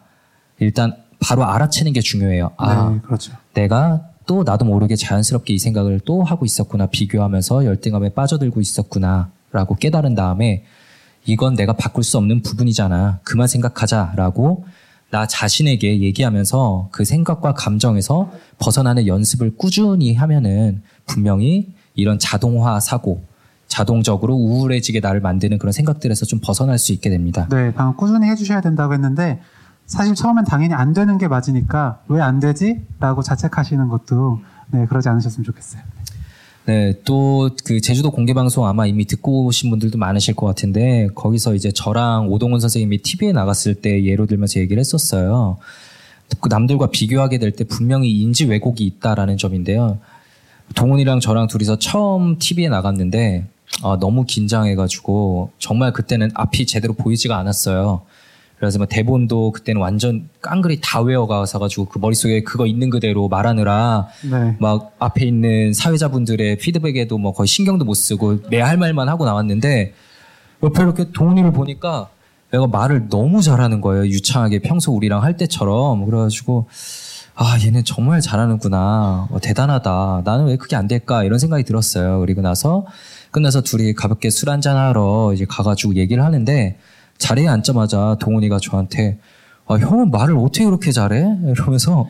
Speaker 1: 일단 바로 알아채는 게 중요해요. 아, 네, 그렇죠. 내가 또 나도 모르게 자연스럽게 이 생각을 또 하고 있었구나. 비교하면서 열등감에 빠져들고 있었구나. 라고 깨달은 다음에 이건 내가 바꿀 수 없는 부분이잖아. 그만 생각하자. 라고 나 자신에게 얘기하면서 그 생각과 감정에서 벗어나는 연습을 꾸준히 하면은 분명히 이런 자동화 사고, 자동적으로 우울해지게 나를 만드는 그런 생각들에서 좀 벗어날 수 있게 됩니다.
Speaker 2: 네, 방금 꾸준히 해주셔야 된다고 했는데 사실 처음엔 당연히 안 되는 게 맞으니까 왜 안 되지? 라고 자책하시는 것도 네, 그러지 않으셨으면 좋겠어요.
Speaker 1: 네, 또 그 제주도 공개 방송 아마 이미 듣고 오신 분들도 많으실 것 같은데 거기서 이제 저랑 오동훈 선생님이 TV에 나갔을 때 예로 들면서 얘기를 했었어요. 그 남들과 비교하게 될 때 분명히 인지 왜곡이 있다라는 점인데요. 동훈이랑 저랑 둘이서 처음 TV에 나갔는데 아, 너무 긴장해가지고 정말 그때는 앞이 제대로 보이지가 않았어요. 그래서 뭐 대본도 그때는 완전 깡그리 다 외워가서가지고 그 머릿속에 그거 있는 그대로 말하느라 네. 막 앞에 있는 사회자분들의 피드백에도 뭐 거의 신경도 못 쓰고 내 할 말만 하고 나왔는데 옆에 이렇게 동훈이를 보니까 내가 말을 너무 잘하는 거예요. 유창하게 평소 우리랑 할 때처럼. 그래가지고 아, 얘는 정말 잘하는구나. 어, 대단하다. 나는 왜 그게 안 될까? 이런 생각이 들었어요. 그리고 나서 끝나서 둘이 가볍게 술 한잔 하러 이제 가가지고 얘기를 하는데 자리에 앉자마자 동훈이가 저한테 아, 형은 말을 어떻게 그렇게 잘해? 이러면서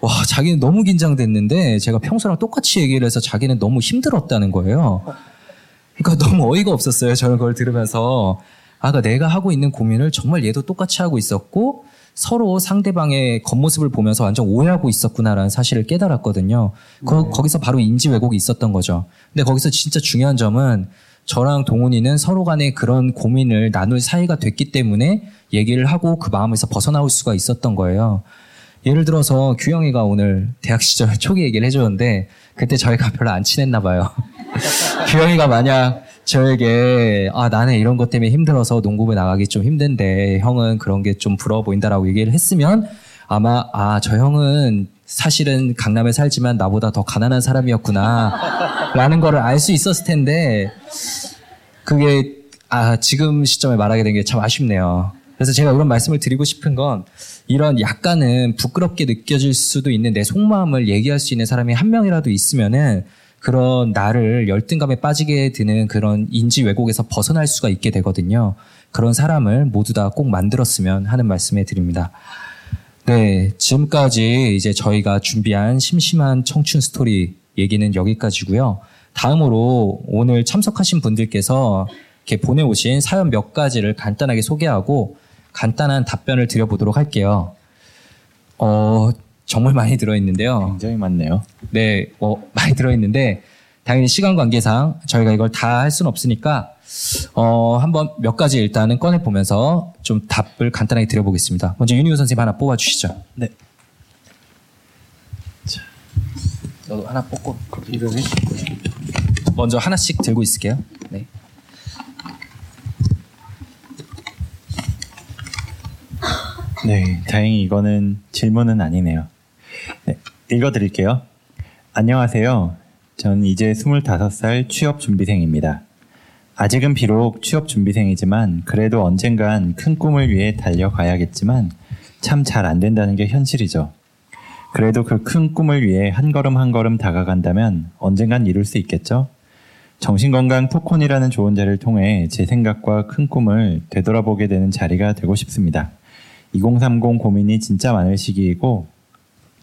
Speaker 1: 와 자기는 너무 긴장됐는데 제가 평소랑 똑같이 얘기를 해서 자기는 너무 힘들었다는 거예요. 그러니까 너무 어이가 없었어요. 저는 그걸 들으면서 아까 그러니까 내가 하고 있는 고민을 정말 얘도 똑같이 하고 있었고 서로 상대방의 겉모습을 보면서 완전 오해하고 있었구나라는 사실을 깨달았거든요. 네. 거, 거기서 바로 인지 왜곡이 있었던 거죠. 근데 거기서 진짜 중요한 점은 저랑 동훈이는 서로 간에 그런 고민을 나눌 사이가 됐기 때문에 얘기를 하고 그 마음에서 벗어나올 수가 있었던 거예요. 예를 들어서 규영이가 오늘 대학 시절 초기 얘기를 해줬는데 그때 저희가 별로 안 친했나 봐요. 규영이가 만약 저에게 아 나는 이런 것 때문에 힘들어서 농구부 나가기 좀 힘든데 형은 그런 게 좀 부러워 보인다라고 얘기를 했으면 아마 아 저 형은 사실은 강남에 살지만 나보다 더 가난한 사람이었구나 라는 거를 알 수 있었을 텐데 그게 아 지금 시점에 말하게 된 게 참 아쉽네요. 그래서 제가 이런 말씀을 드리고 싶은 건 이런 약간은 부끄럽게 느껴질 수도 있는 내 속마음을 얘기할 수 있는 사람이 한 명이라도 있으면은 그런 나를 열등감에 빠지게 드는 그런 인지 왜곡에서 벗어날 수가 있게 되거든요. 그런 사람을 모두 다 꼭 만들었으면 하는 말씀에 드립니다. 네, 지금까지 이제 저희가 준비한 심심한 청춘 스토리 얘기는 여기까지고요. 다음으로 오늘 참석하신 분들께서 이렇게 보내오신 사연 몇 가지를 간단하게 소개하고 간단한 답변을 드려보도록 할게요. 어, 정말 많이 들어있는데요.
Speaker 3: 굉장히 많네요.
Speaker 1: 네, 뭐 많이 들어있는데 당연히 시간 관계상 저희가 이걸 다 할 수는 없으니까 어 한번 몇 가지 일단은 꺼내 보면서 좀 답을 간단하게 드려보겠습니다. 먼저 윤희우 선생님 하나 뽑아 주시죠.
Speaker 6: 네.
Speaker 1: 자, 너도 하나 뽑고 이름이 먼저 하나씩 들고 있을게요.
Speaker 3: 네. 네, 다행히 이거는 질문은 아니네요. 네, 읽어드릴게요. 안녕하세요. 전 이제 25살 취업 준비생입니다. 아직은 비록 취업 준비생이지만 그래도 언젠간 큰 꿈을 위해 달려가야겠지만 참 잘 안 된다는 게 현실이죠. 그래도 그 큰 꿈을 위해 한 걸음 한 걸음 다가간다면 언젠간 이룰 수 있겠죠? 정신건강 토콘이라는 좋은 자리를 통해 제 생각과 큰 꿈을 되돌아보게 되는 자리가 되고 싶습니다. 2030 고민이 진짜 많을 시기이고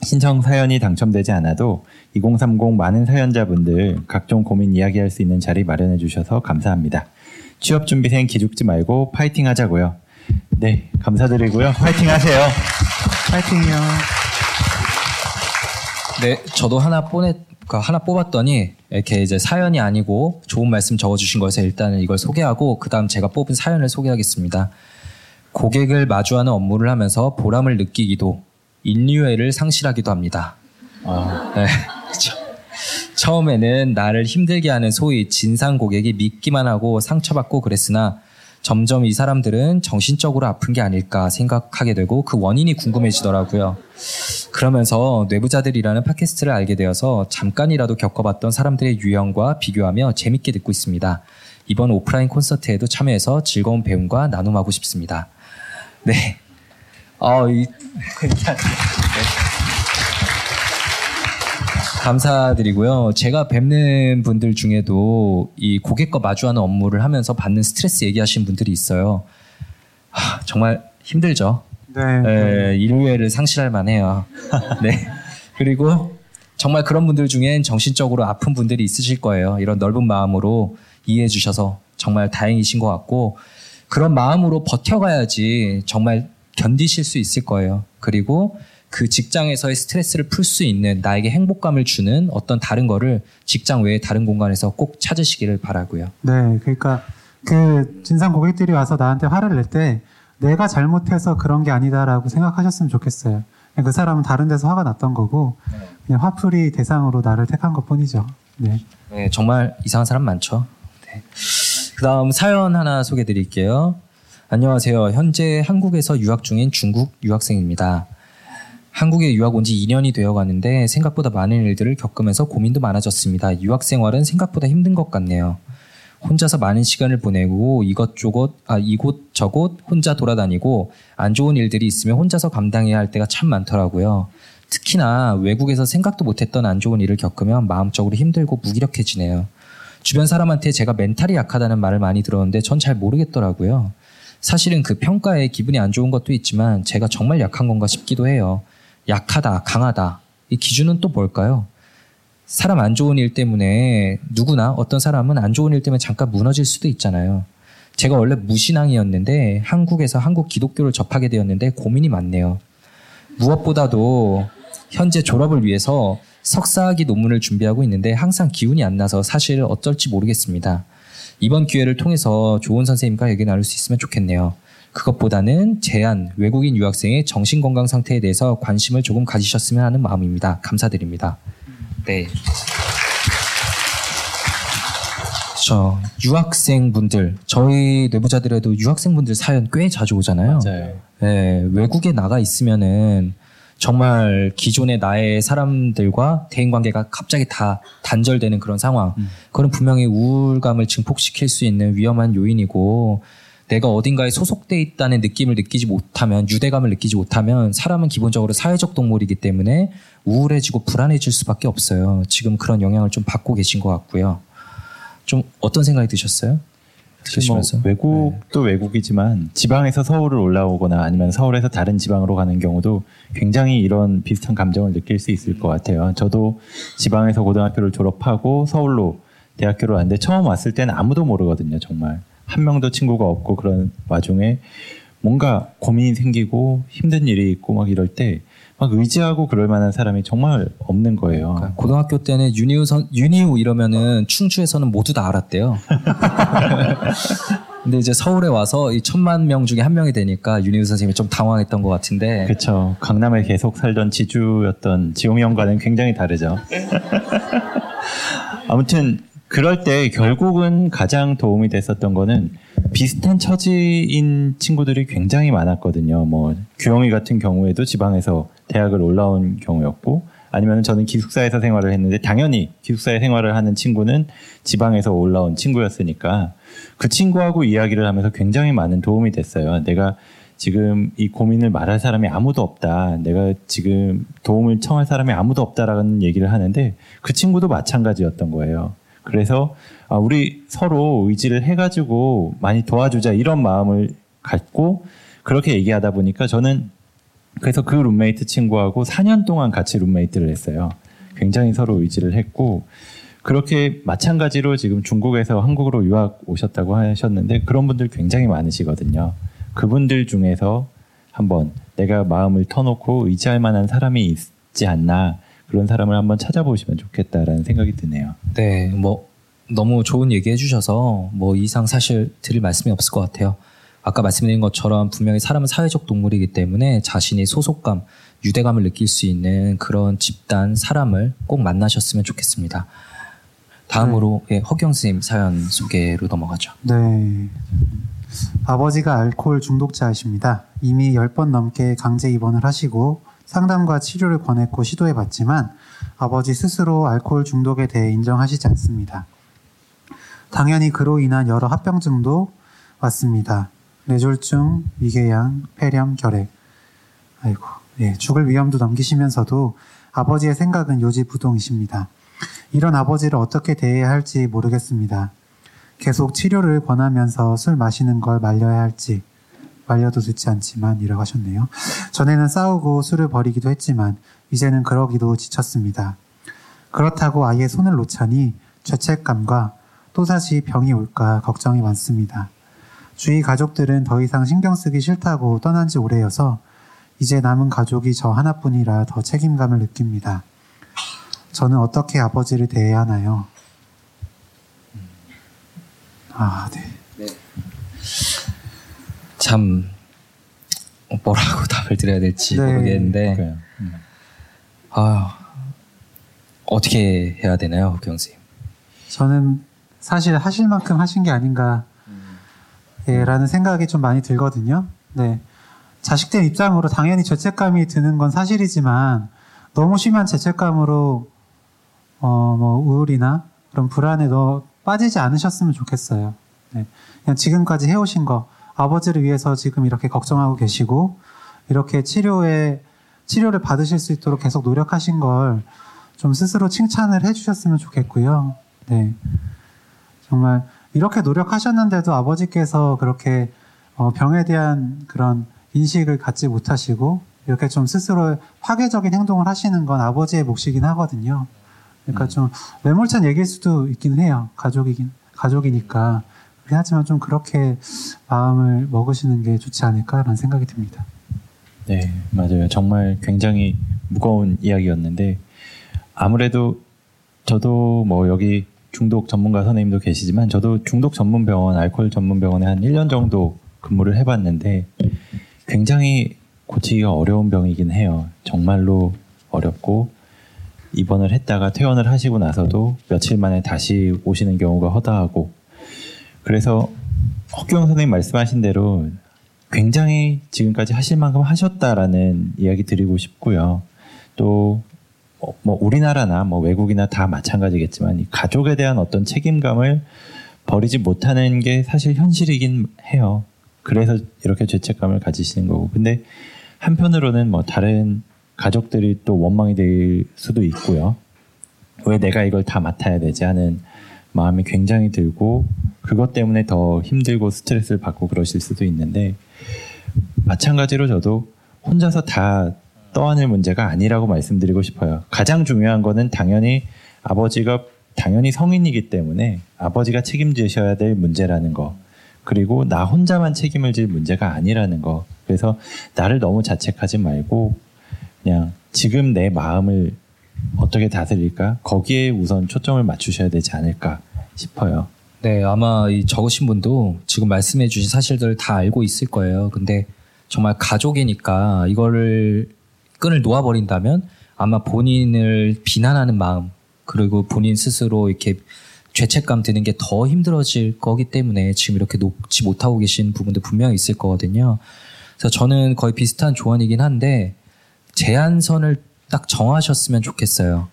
Speaker 3: 신청 사연이 당첨되지 않아도 2030 많은 사연자분들 각종 고민 이야기할 수 있는 자리 마련해 주셔서 감사합니다. 취업 준비생 기죽지 말고 파이팅 하자고요. 네, 감사드리고요. 파이팅 하세요.
Speaker 2: 파이팅요.
Speaker 1: 네, 저도 하나 뽀냈 그러니까 하나 뽑았더니 이렇게 이제 사연이 아니고 좋은 말씀 적어주신 것에 일단은 이걸 소개하고 그다음 제가 뽑은 사연을 소개하겠습니다. 고객을 마주하는 업무를 하면서 보람을 느끼기도 인류애를 상실하기도 합니다. 아. 네. 그렇죠. 처음에는 나를 힘들게 하는 소위 진상 고객이 믿기만 하고 상처받고 그랬으나 점점 이 사람들은 정신적으로 아픈 게 아닐까 생각하게 되고 그 원인이 궁금해지더라고요. 그러면서 뇌부자들이라는 팟캐스트를 알게 되어서 잠깐이라도 겪어봤던 사람들의 유형과 비교하며 재밌게 듣고 있습니다. 이번 오프라인 콘서트에도 참여해서 즐거운 배움과 나눔하고 싶습니다. 네. 아, 이, 감사드리고요. 제가 뵙는 분들 중에도 이 고객과 마주하는 업무를 하면서 받는 스트레스 얘기하신 분들이 있어요. 하, 정말 힘들죠. 네. 네. 예, 일요일을 상실할 만해요. 네. 그리고 정말 그런 분들 중엔 정신적으로 아픈 분들이 있으실 거예요. 이런 넓은 마음으로 이해해 주셔서 정말 다행이신 것 같고 그런 마음으로 버텨가야지 정말 견디실 수 있을 거예요. 그리고 그 직장에서의 스트레스를 풀 수 있는 나에게 행복감을 주는 어떤 다른 거를 직장 외에 다른 공간에서 꼭 찾으시기를 바라고요.
Speaker 2: 네, 그러니까 그 진상 고객들이 와서 나한테 화를 낼 때 내가 잘못해서 그런 게 아니다라고 생각하셨으면 좋겠어요. 그러니까 그 사람은 다른 데서 화가 났던 거고 그냥 화풀이 대상으로 나를 택한 것뿐이죠.
Speaker 1: 네. 네, 정말 이상한 사람 많죠. 네. 그다음 사연 하나 소개드릴게요. 안녕하세요. 현재 한국에서 유학 중인 중국 유학생입니다. 한국에 유학 온 지 2년이 되어 가는데 생각보다 많은 일들을 겪으면서 고민도 많아졌습니다. 유학 생활은 생각보다 힘든 것 같네요. 혼자서 많은 시간을 보내고 이것저것 아 이곳저곳 혼자 돌아다니고 안 좋은 일들이 있으면 혼자서 감당해야 할 때가 참 많더라고요. 특히나 외국에서 생각도 못했던 안 좋은 일을 겪으면 마음적으로 힘들고 무기력해지네요. 주변 사람한테 제가 멘탈이 약하다는 말을 많이 들었는데 전 잘 모르겠더라고요. 사실은 그 평가에 기분이 안 좋은 것도 있지만 제가 정말 약한 건가 싶기도 해요. 약하다, 강하다. 이 기준은 또 뭘까요? 사람 안 좋은 일 때문에 누구나 어떤 사람은 안 좋은 일 때문에 잠깐 무너질 수도 있잖아요. 제가 원래 무신앙이었는데 한국에서 한국 기독교를 접하게 되었는데 고민이 많네요. 무엇보다도 현재 졸업을 위해서 석사학위 논문을 준비하고 있는데 항상 기운이 안 나서 사실 어쩔지 모르겠습니다. 이번 기회를 통해서 좋은 선생님과 얘기 나눌 수 있으면 좋겠네요. 그것보다는 제안 외국인 유학생의 정신건강 상태에 대해서 관심을 조금 가지셨으면 하는 마음입니다. 감사드립니다. 네. 저 유학생분들 저희 내부자들에도 유학생분들 사연 꽤 자주 오잖아요. 맞아요. 네, 외국에 나가 있으면은 정말 기존의 나의 사람들과 대인 관계가 갑자기 다 단절되는 그런 상황. 음. 그건 분명히 우울감을 증폭시킬 수 있는 위험한 요인이고 내가 어딘가에 소속돼 있다는 느낌을 느끼지 못하면 유대감을 느끼지 못하면 사람은 기본적으로 사회적 동물이기 때문에 우울해지고 불안해질 수밖에 없어요. 지금 그런 영향을 좀 받고 계신 것 같고요. 좀 어떤 생각이 드셨어요? 드시면서
Speaker 3: 뭐 외국도 네. 외국이지만 지방에서 서울을 올라오거나 아니면 서울에서 다른 지방으로 가는 경우도 굉장히 이런 비슷한 감정을 느낄 수 있을 것 같아요. 저도 지방에서 고등학교를 졸업하고 서울로 대학교를 왔는데 처음 왔을 때는 아무도 모르거든요. 정말 한 명도 친구가 없고 그런 와중에 뭔가 고민이 생기고 힘든 일이 있고 막 이럴 때 막 의지하고 그럴 만한 사람이 정말 없는 거예요. 그러니까
Speaker 1: 고등학교 때는 유니우 선, 유니우 이러면은 충주에서는 모두 다 알았대요. 근데 이제 서울에 와서 이 천만 명 중에 한 명이 되니까 유니우 선생님이 좀 당황했던 것 같은데.
Speaker 3: 그렇죠. 강남에 계속 살던 지주였던 지용형과는 굉장히 다르죠. 아무튼 그럴 때 결국은 가장 도움이 됐었던 거는 비슷한 처지인 친구들이 굉장히 많았거든요. 뭐 규영이 같은 경우에도 지방에서 대학을 올라온 경우였고 아니면 저는 기숙사에서 생활을 했는데 당연히 기숙사에 생활을 하는 친구는 지방에서 올라온 친구였으니까 그 친구하고 이야기를 하면서 굉장히 많은 도움이 됐어요. 내가 지금 이 고민을 말할 사람이 아무도 없다. 내가 지금 도움을 청할 사람이 아무도 없다라는 얘기를 하는데 그 친구도 마찬가지였던 거예요. 그래서 아, 우리 서로 의지를 해가지고 많이 도와주자 이런 마음을 갖고 그렇게 얘기하다 보니까 저는 그래서 그 룸메이트 친구하고 4년 동안 같이 룸메이트를 했어요. 굉장히 서로 의지를 했고 그렇게 마찬가지로 지금 중국에서 한국으로 유학 오셨다고 하셨는데 그런 분들 굉장히 많으시거든요. 그분들 중에서 한번 내가 마음을 터놓고 의지할 만한 사람이 있지 않나 그런 사람을 한번 찾아보시면 좋겠다라는 생각이 드네요.
Speaker 1: 네, 뭐 너무 좋은 얘기 해주셔서 뭐 이상 사실 드릴 말씀이 없을 것 같아요. 아까 말씀드린 것처럼 분명히 사람은 사회적 동물이기 때문에 자신이 소속감, 유대감을 느낄 수 있는 그런 집단 사람을 꼭 만나셨으면 좋겠습니다. 다음으로 네. 예, 허경 스님 사연 소개로 넘어가죠.
Speaker 7: 네. 아버지가 알코올 중독자이십니다. 이미 10번 넘게 강제 입원을 하시고 상담과 치료를 권했고 시도해 봤지만 아버지 스스로 알코올 중독에 대해 인정하시지 않습니다. 당연히 그로 인한 여러 합병증도 왔습니다. 뇌졸중, 위궤양, 폐렴, 결핵. 아이고, 예, 죽을 위험도 넘기시면서도 아버지의 생각은 요지부동이십니다. 이런 아버지를 어떻게 대해야 할지 모르겠습니다. 계속 치료를 권하면서 술 마시는 걸 말려야 할지, 말려도 듣지 않지만 이라고 하셨네요. 전에는 싸우고 술을 버리기도 했지만 이제는 그러기도 지쳤습니다. 그렇다고 아예 손을 놓자니 죄책감과 또 다시 병이 올까 걱정이 많습니다. 주위 가족들은 더 이상 신경 쓰기 싫다고 떠난 지 오래여서 이제 남은 가족이 저 하나뿐이라 더 책임감을 느낍니다. 저는 어떻게 아버지를 대해야 하나요? 음. 아, 네.
Speaker 1: 참 뭐라고 답을 드려야 될지 네. 모르겠는데 음. 아 어떻게 해야 되나요, 경 그 씨?
Speaker 2: 저는 사실 하실 만큼 하신 게 아닌가 예, 라는 생각이 좀 많이 들거든요. 네. 자식들 입장으로 당연히 죄책감이 드는 건 사실이지만 너무 심한 죄책감으로 어, 뭐 우울이나 그런 불안에 너 빠지지 않으셨으면 좋겠어요. 네. 그냥 지금까지 해오신 거 아버지를 위해서 지금 이렇게 걱정하고 계시고 이렇게 치료에 치료를 받으실 수 있도록 계속 노력하신 걸 좀 스스로 칭찬을 해주셨으면 좋겠고요. 네, 정말 이렇게 노력하셨는데도 아버지께서 그렇게 어, 병에 대한 그런 인식을 갖지 못하시고 이렇게 좀 스스로 파괴적인 행동을 하시는 건 아버지의 몫이긴 하거든요. 그러니까 음. 좀 매몰찬 얘기일 수도 있긴 해요. 가족이긴 가족이니까 그긴 하지만 좀 그렇게 마음을 먹으시는 게 좋지 않을까라는 생각이 듭니다.
Speaker 3: 네, 맞아요. 정말 굉장히 무거운 이야기였는데 아무래도 저도 뭐 여기 중독 전문가 선생님도 계시지만 저도 중독 전문 병원, 알코올 전문 병원에 한 1년 정도 근무를 해 봤는데 굉장히 고치기가 어려운 병이긴 해요. 정말로 어렵고 입원을 했다가 퇴원을 하시고 나서도 며칠 만에 다시 오시는 경우가 허다하고 그래서 허경 선생님 말씀하신 대로 굉장히 지금까지 하실 만큼 하셨다라는 이야기 드리고 싶고요. 또, 어, 뭐, 우리나라나 뭐 외국이나 다 마찬가지겠지만, 가족에 대한 어떤 책임감을 버리지 못하는 게 사실 현실이긴 해요. 그래서 이렇게 죄책감을 가지시는 거고. 근데 한편으로는 뭐 다른 가족들이 또 원망이 될 수도 있고요. 왜 내가 이걸 다 맡아야 되지 하는 마음이 굉장히 들고, 그것 때문에 더 힘들고 스트레스를 받고 그러실 수도 있는데 마찬가지로 저도 혼자서 다 떠안을 문제가 아니라고 말씀드리고 싶어요. 가장 중요한 거는 당연히 아버지가 당연히 성인이기 때문에 아버지가 책임지셔야 될 문제라는 거. 그리고 나 혼자만 책임을 질 문제가 아니라는 거. 그래서 나를 너무 자책하지 말고 그냥 지금 내 마음을 어떻게 다스릴까? 거기에 우선 초점을 맞추셔야 되지 않을까 싶어요.
Speaker 1: 네, 아마 이 적으신 분도 지금 말씀해 주신 사실들을 다 알고 있을 거예요. 근데 정말 가족이니까 이거를 끈을 놓아버린다면 아마 본인을 비난하는 마음, 그리고 본인 스스로 이렇게 죄책감 드는 게 더 힘들어질 거기 때문에 지금 이렇게 놓지 못하고 계신 부분도 분명히 있을 거거든요. 그래서 저는 거의 비슷한 조언이긴 한데 제한선을 딱 정하셨으면 좋겠어요.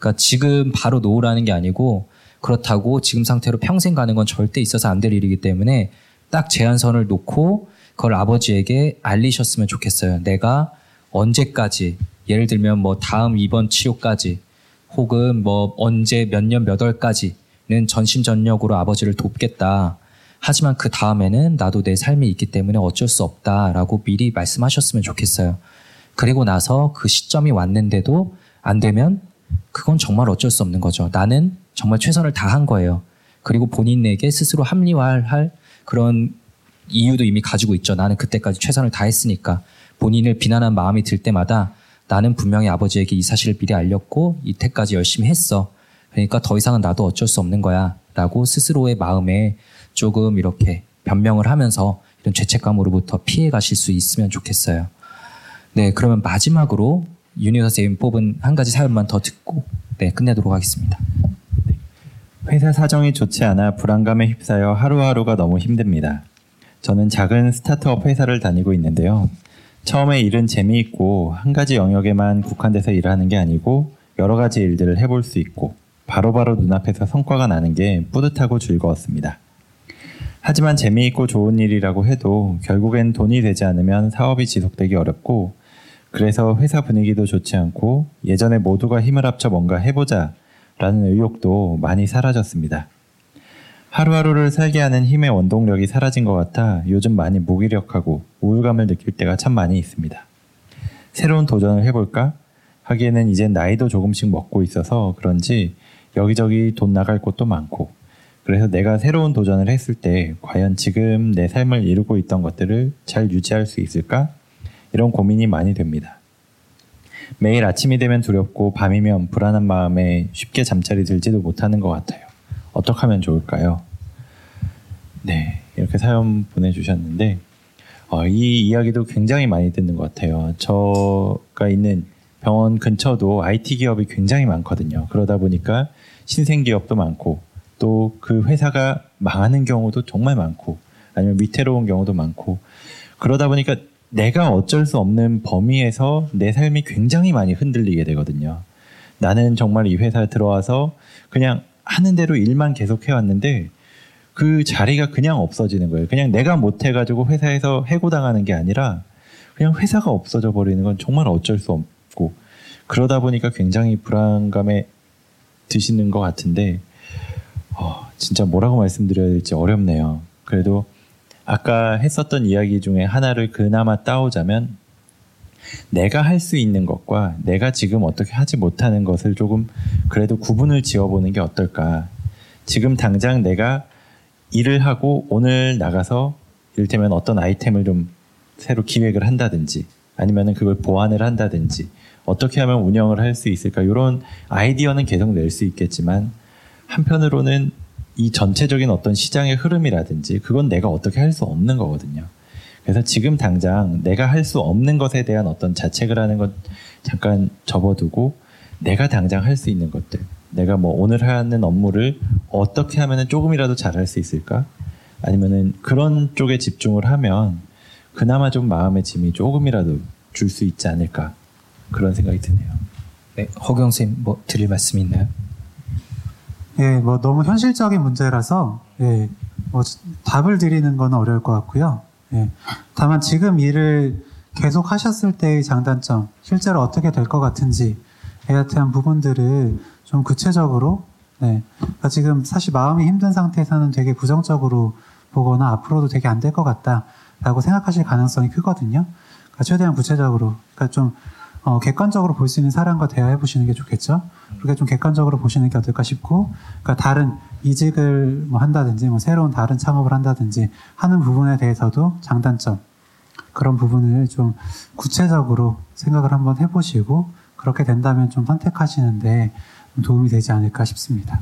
Speaker 1: 그러니까 지금 바로 놓으라는 게 아니고 그렇다고 지금 상태로 평생 가는 건 절대 있어서 안 될 일이기 때문에 딱 제한선을 놓고 그걸 아버지에게 알리셨으면 좋겠어요. 내가 언제까지 예를 들면 뭐 다음 이번 치료까지 혹은 뭐 언제 몇 년 몇 월까지는 전심전력으로 아버지를 돕겠다. 하지만 그 다음에는 나도 내 삶이 있기 때문에 어쩔 수 없다라고 미리 말씀하셨으면 좋겠어요. 그리고 나서 그 시점이 왔는데도 안 되면 그건 정말 어쩔 수 없는 거죠. 나는 정말 최선을 다한 거예요. 그리고 본인에게 스스로 합리화할 그런 이유도 이미 가지고 있죠. 나는 그때까지 최선을 다했으니까 본인을 비난한 마음이 들 때마다 나는 분명히 아버지에게 이 사실을 미리 알렸고 이때까지 열심히 했어. 그러니까 더 이상은 나도 어쩔 수 없는 거야. 라고 스스로의 마음에 조금 이렇게 변명을 하면서 이런 죄책감으로부터 피해 가실 수 있으면 좋겠어요. 네, 그러면 마지막으로 윤희 선생님 뽑은 한 가지 사연만 더 듣고 네, 끝내도록 하겠습니다.
Speaker 8: 회사 사정이 좋지 않아 불안감에 휩싸여 하루하루가 너무 힘듭니다. 저는 작은 스타트업 회사를 다니고 있는데요. 처음에 일은 재미있고 한 가지 영역에만 국한돼서 일하는 게 아니고 여러 가지 일들을 해볼 수 있고 바로바로 눈앞에서 성과가 나는 게 뿌듯하고 즐거웠습니다. 하지만 재미있고 좋은 일이라고 해도 결국엔 돈이 되지 않으면 사업이 지속되기 어렵고 그래서 회사 분위기도 좋지 않고 예전에 모두가 힘을 합쳐 뭔가 해보자 라는 의혹도 많이 사라졌습니다. 하루하루를 살게 하는 힘의 원동력이 사라진 것 같아 요즘 많이 무기력하고 우울감을 느낄 때가 참 많이 있습니다. 새로운 도전을 해볼까? 하기에는 이제 나이도 조금씩 먹고 있어서 그런지 여기저기 돈 나갈 곳도 많고 그래서 내가 새로운 도전을 했을 때 과연 지금 내 삶을 이루고 있던 것들을 잘 유지할 수 있을까? 이런 고민이 많이 됩니다. 매일 아침이 되면 두렵고 밤이면 불안한 마음에 쉽게 잠자리 들지도 못하는 것 같아요. 어떻게 하면 좋을까요? 네, 이렇게 사연 보내주셨는데 어, 이 이야기도 굉장히 많이 듣는 것 같아요. 저가 있는 병원 근처도 IT 기업이 굉장히 많거든요. 그러다 보니까 신생 기업도 많고 또 그 회사가 망하는 경우도 정말 많고 아니면 위태로운 경우도 많고 그러다 보니까 내가 어쩔 수 없는 범위에서 내 삶이 굉장히 많이 흔들리게 되거든요. 나는 정말 이 회사에 들어와서 그냥 하는 대로 일만 계속 해왔는데 그 자리가 그냥 없어지는 거예요. 그냥 내가 못해가지고 회사에서 해고당하는 게 아니라 그냥 회사가 없어져 버리는 건 정말 어쩔 수 없고 그러다 보니까 굉장히 불안감에 드시는 것 같은데 어, 진짜 뭐라고 말씀드려야 될지 어렵네요. 그래도 아까 했었던 이야기 중에 하나를 그나마 따오자면 내가 할 수 있는 것과 내가 지금 어떻게 하지 못하는 것을 조금 그래도 구분을 지어보는 게 어떨까. 지금 당장 내가 일을 하고 오늘 나가서 이를테면 어떤 아이템을 좀 새로 기획을 한다든지 아니면은 그걸 보완을 한다든지 어떻게 하면 운영을 할 수 있을까 이런 아이디어는 계속 낼 수 있겠지만 한편으로는 이 전체적인 어떤 시장의 흐름이라든지 그건 내가 어떻게 할 수 없는 거거든요. 그래서 지금 당장 내가 할 수 없는 것에 대한 어떤 자책을 하는 것 잠깐 접어두고 내가 당장 할 수 있는 것들 내가 뭐 오늘 하는 업무를 어떻게 하면 조금이라도 잘 할 수 있을까? 아니면은 그런 쪽에 집중을 하면 그나마 좀 마음의 짐이 조금이라도 줄 수 있지 않을까 그런 생각이 드네요.
Speaker 1: 네, 허경 쌤뭐 드릴 말씀 이 있나요?
Speaker 2: 예, 뭐 너무 현실적인 문제라서 예, 뭐 답을 드리는 건 어려울 것 같고요. 예, 다만 지금 일을 계속 하셨을 때의 장단점, 실제로 어떻게 될 것 같은지에 대한 부분들을 좀 구체적으로 네, 그러니까 지금 사실 마음이 힘든 상태에서는 되게 부정적으로 보거나 앞으로도 되게 안 될 것 같다라고 생각하실 가능성이 크거든요. 그러니까 최대한 구체적으로, 그러니까 좀 어, 객관적으로 볼 수 있는 사람과 대화해 보시는 게 좋겠죠. 그러니좀 객관적으로 보시는 게 어떨까 싶고, 그러니까 다른 이직을 뭐 한다든지, 뭐 새로운 다른 창업을 한다든지 하는 부분에 대해서도 장단점 그런 부분을 좀 구체적으로 생각을 한번 해보시고 그렇게 된다면 좀 선택하시는데 도움이 되지 않을까 싶습니다.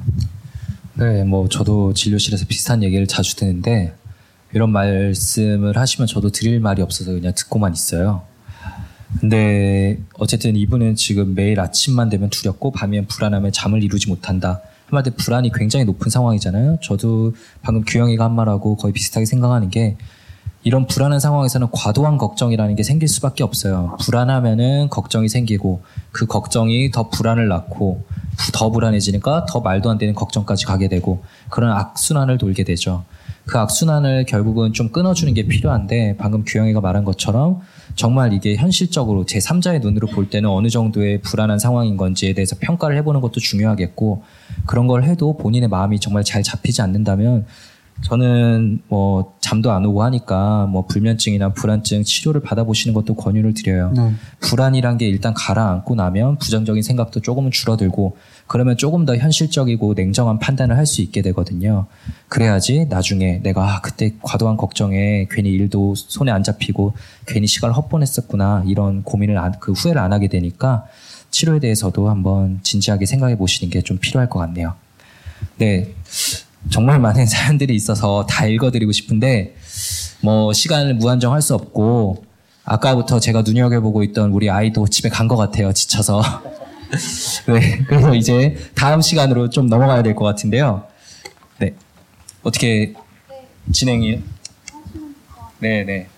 Speaker 1: 네, 뭐 저도 진료실에서 비슷한 얘기를 자주 듣는데 이런 말씀을 하시면 저도 드릴 말이 없어서 그냥 듣고만 있어요. 근데 어쨌든 이분은 지금 매일 아침만 되면 두렵고 밤이면 불안하면 잠을 이루지 못한다. 한마디 불안이 굉장히 높은 상황이잖아요. 저도 방금 규영이가 한 말하고 거의 비슷하게 생각하는 게 이런 불안한 상황에서는 과도한 걱정이라는 게 생길 수밖에 없어요. 불안하면은 걱정이 생기고 그 걱정이 더 불안을 낳고 더 불안해지니까 더 말도 안 되는 걱정까지 가게 되고 그런 악순환을 돌게 되죠. 그 악순환을 결국은 좀 끊어주는 게 필요한데 방금 규영이가 말한 것처럼 정말 이게 현실적으로 제3자의 눈으로 볼 때는 어느 정도의 불안한 상황인 건지에 대해서 평가를 해보는 것도 중요하겠고 그런 걸 해도 본인의 마음이 정말 잘 잡히지 않는다면 저는 뭐 잠도 안 오고 하니까 뭐 불면증이나 불안증 치료를 받아보시는 것도 권유를 드려요. 네. 불안이란 게 일단 가라앉고 나면 부정적인 생각도 조금은 줄어들고 그러면 조금 더 현실적이고 냉정한 판단을 할 수 있게 되거든요. 그래야지 나중에 내가 아, 그때 과도한 걱정에 괜히 일도 손에 안 잡히고 괜히 시간을 헛보냈었구나 이런 고민을 안, 그 후회를 안 하게 되니까 치료에 대해서도 한번 진지하게 생각해 보시는 게 좀 필요할 것 같네요. 네. 정말 많은 사연들이 있어서 다 읽어드리고 싶은데, 뭐, 시간을 무한정 할 수 없고, 아까부터 제가 눈여겨보고 있던 우리 아이도 집에 간 것 같아요. 지쳐서. 네, 그래서 이제 다음 시간으로 좀 넘어가야 될 것 같은데요. 네, 어떻게 진행이? 네, 네.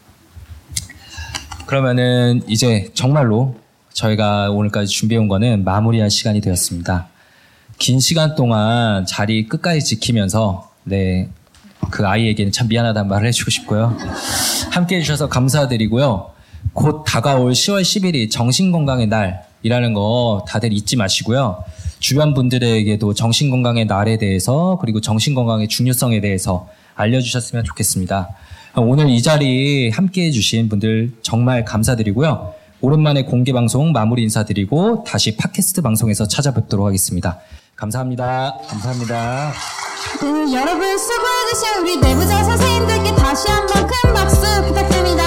Speaker 1: 그러면은 이제 정말로 저희가 오늘까지 준비해온 거는 마무리할 시간이 되었습니다. 긴 시간 동안 자리 끝까지 지키면서 네, 그 아이에게는 참 미안하다는 말을 해주고 싶고요. 함께 해주셔서 감사드리고요. 곧 다가올 10월 11일 정신건강의 날 이라는 거 다들 잊지 마시고요. 주변 분들에게도 정신건강의 날에 대해서 그리고 정신건강의 중요성에 대해서 알려주셨으면 좋겠습니다. 오늘 이 자리 함께 해주신 분들 정말 감사드리고요. 오랜만에 공개 방송 마무리 인사드리고 다시 팟캐스트 방송에서 찾아뵙도록 하겠습니다. 감사합니다.
Speaker 9: 감사합니다. 네, 여러분 수고해주신 우리 내부자 선생님들께 다시 한 번 큰 박수 부탁드립니다.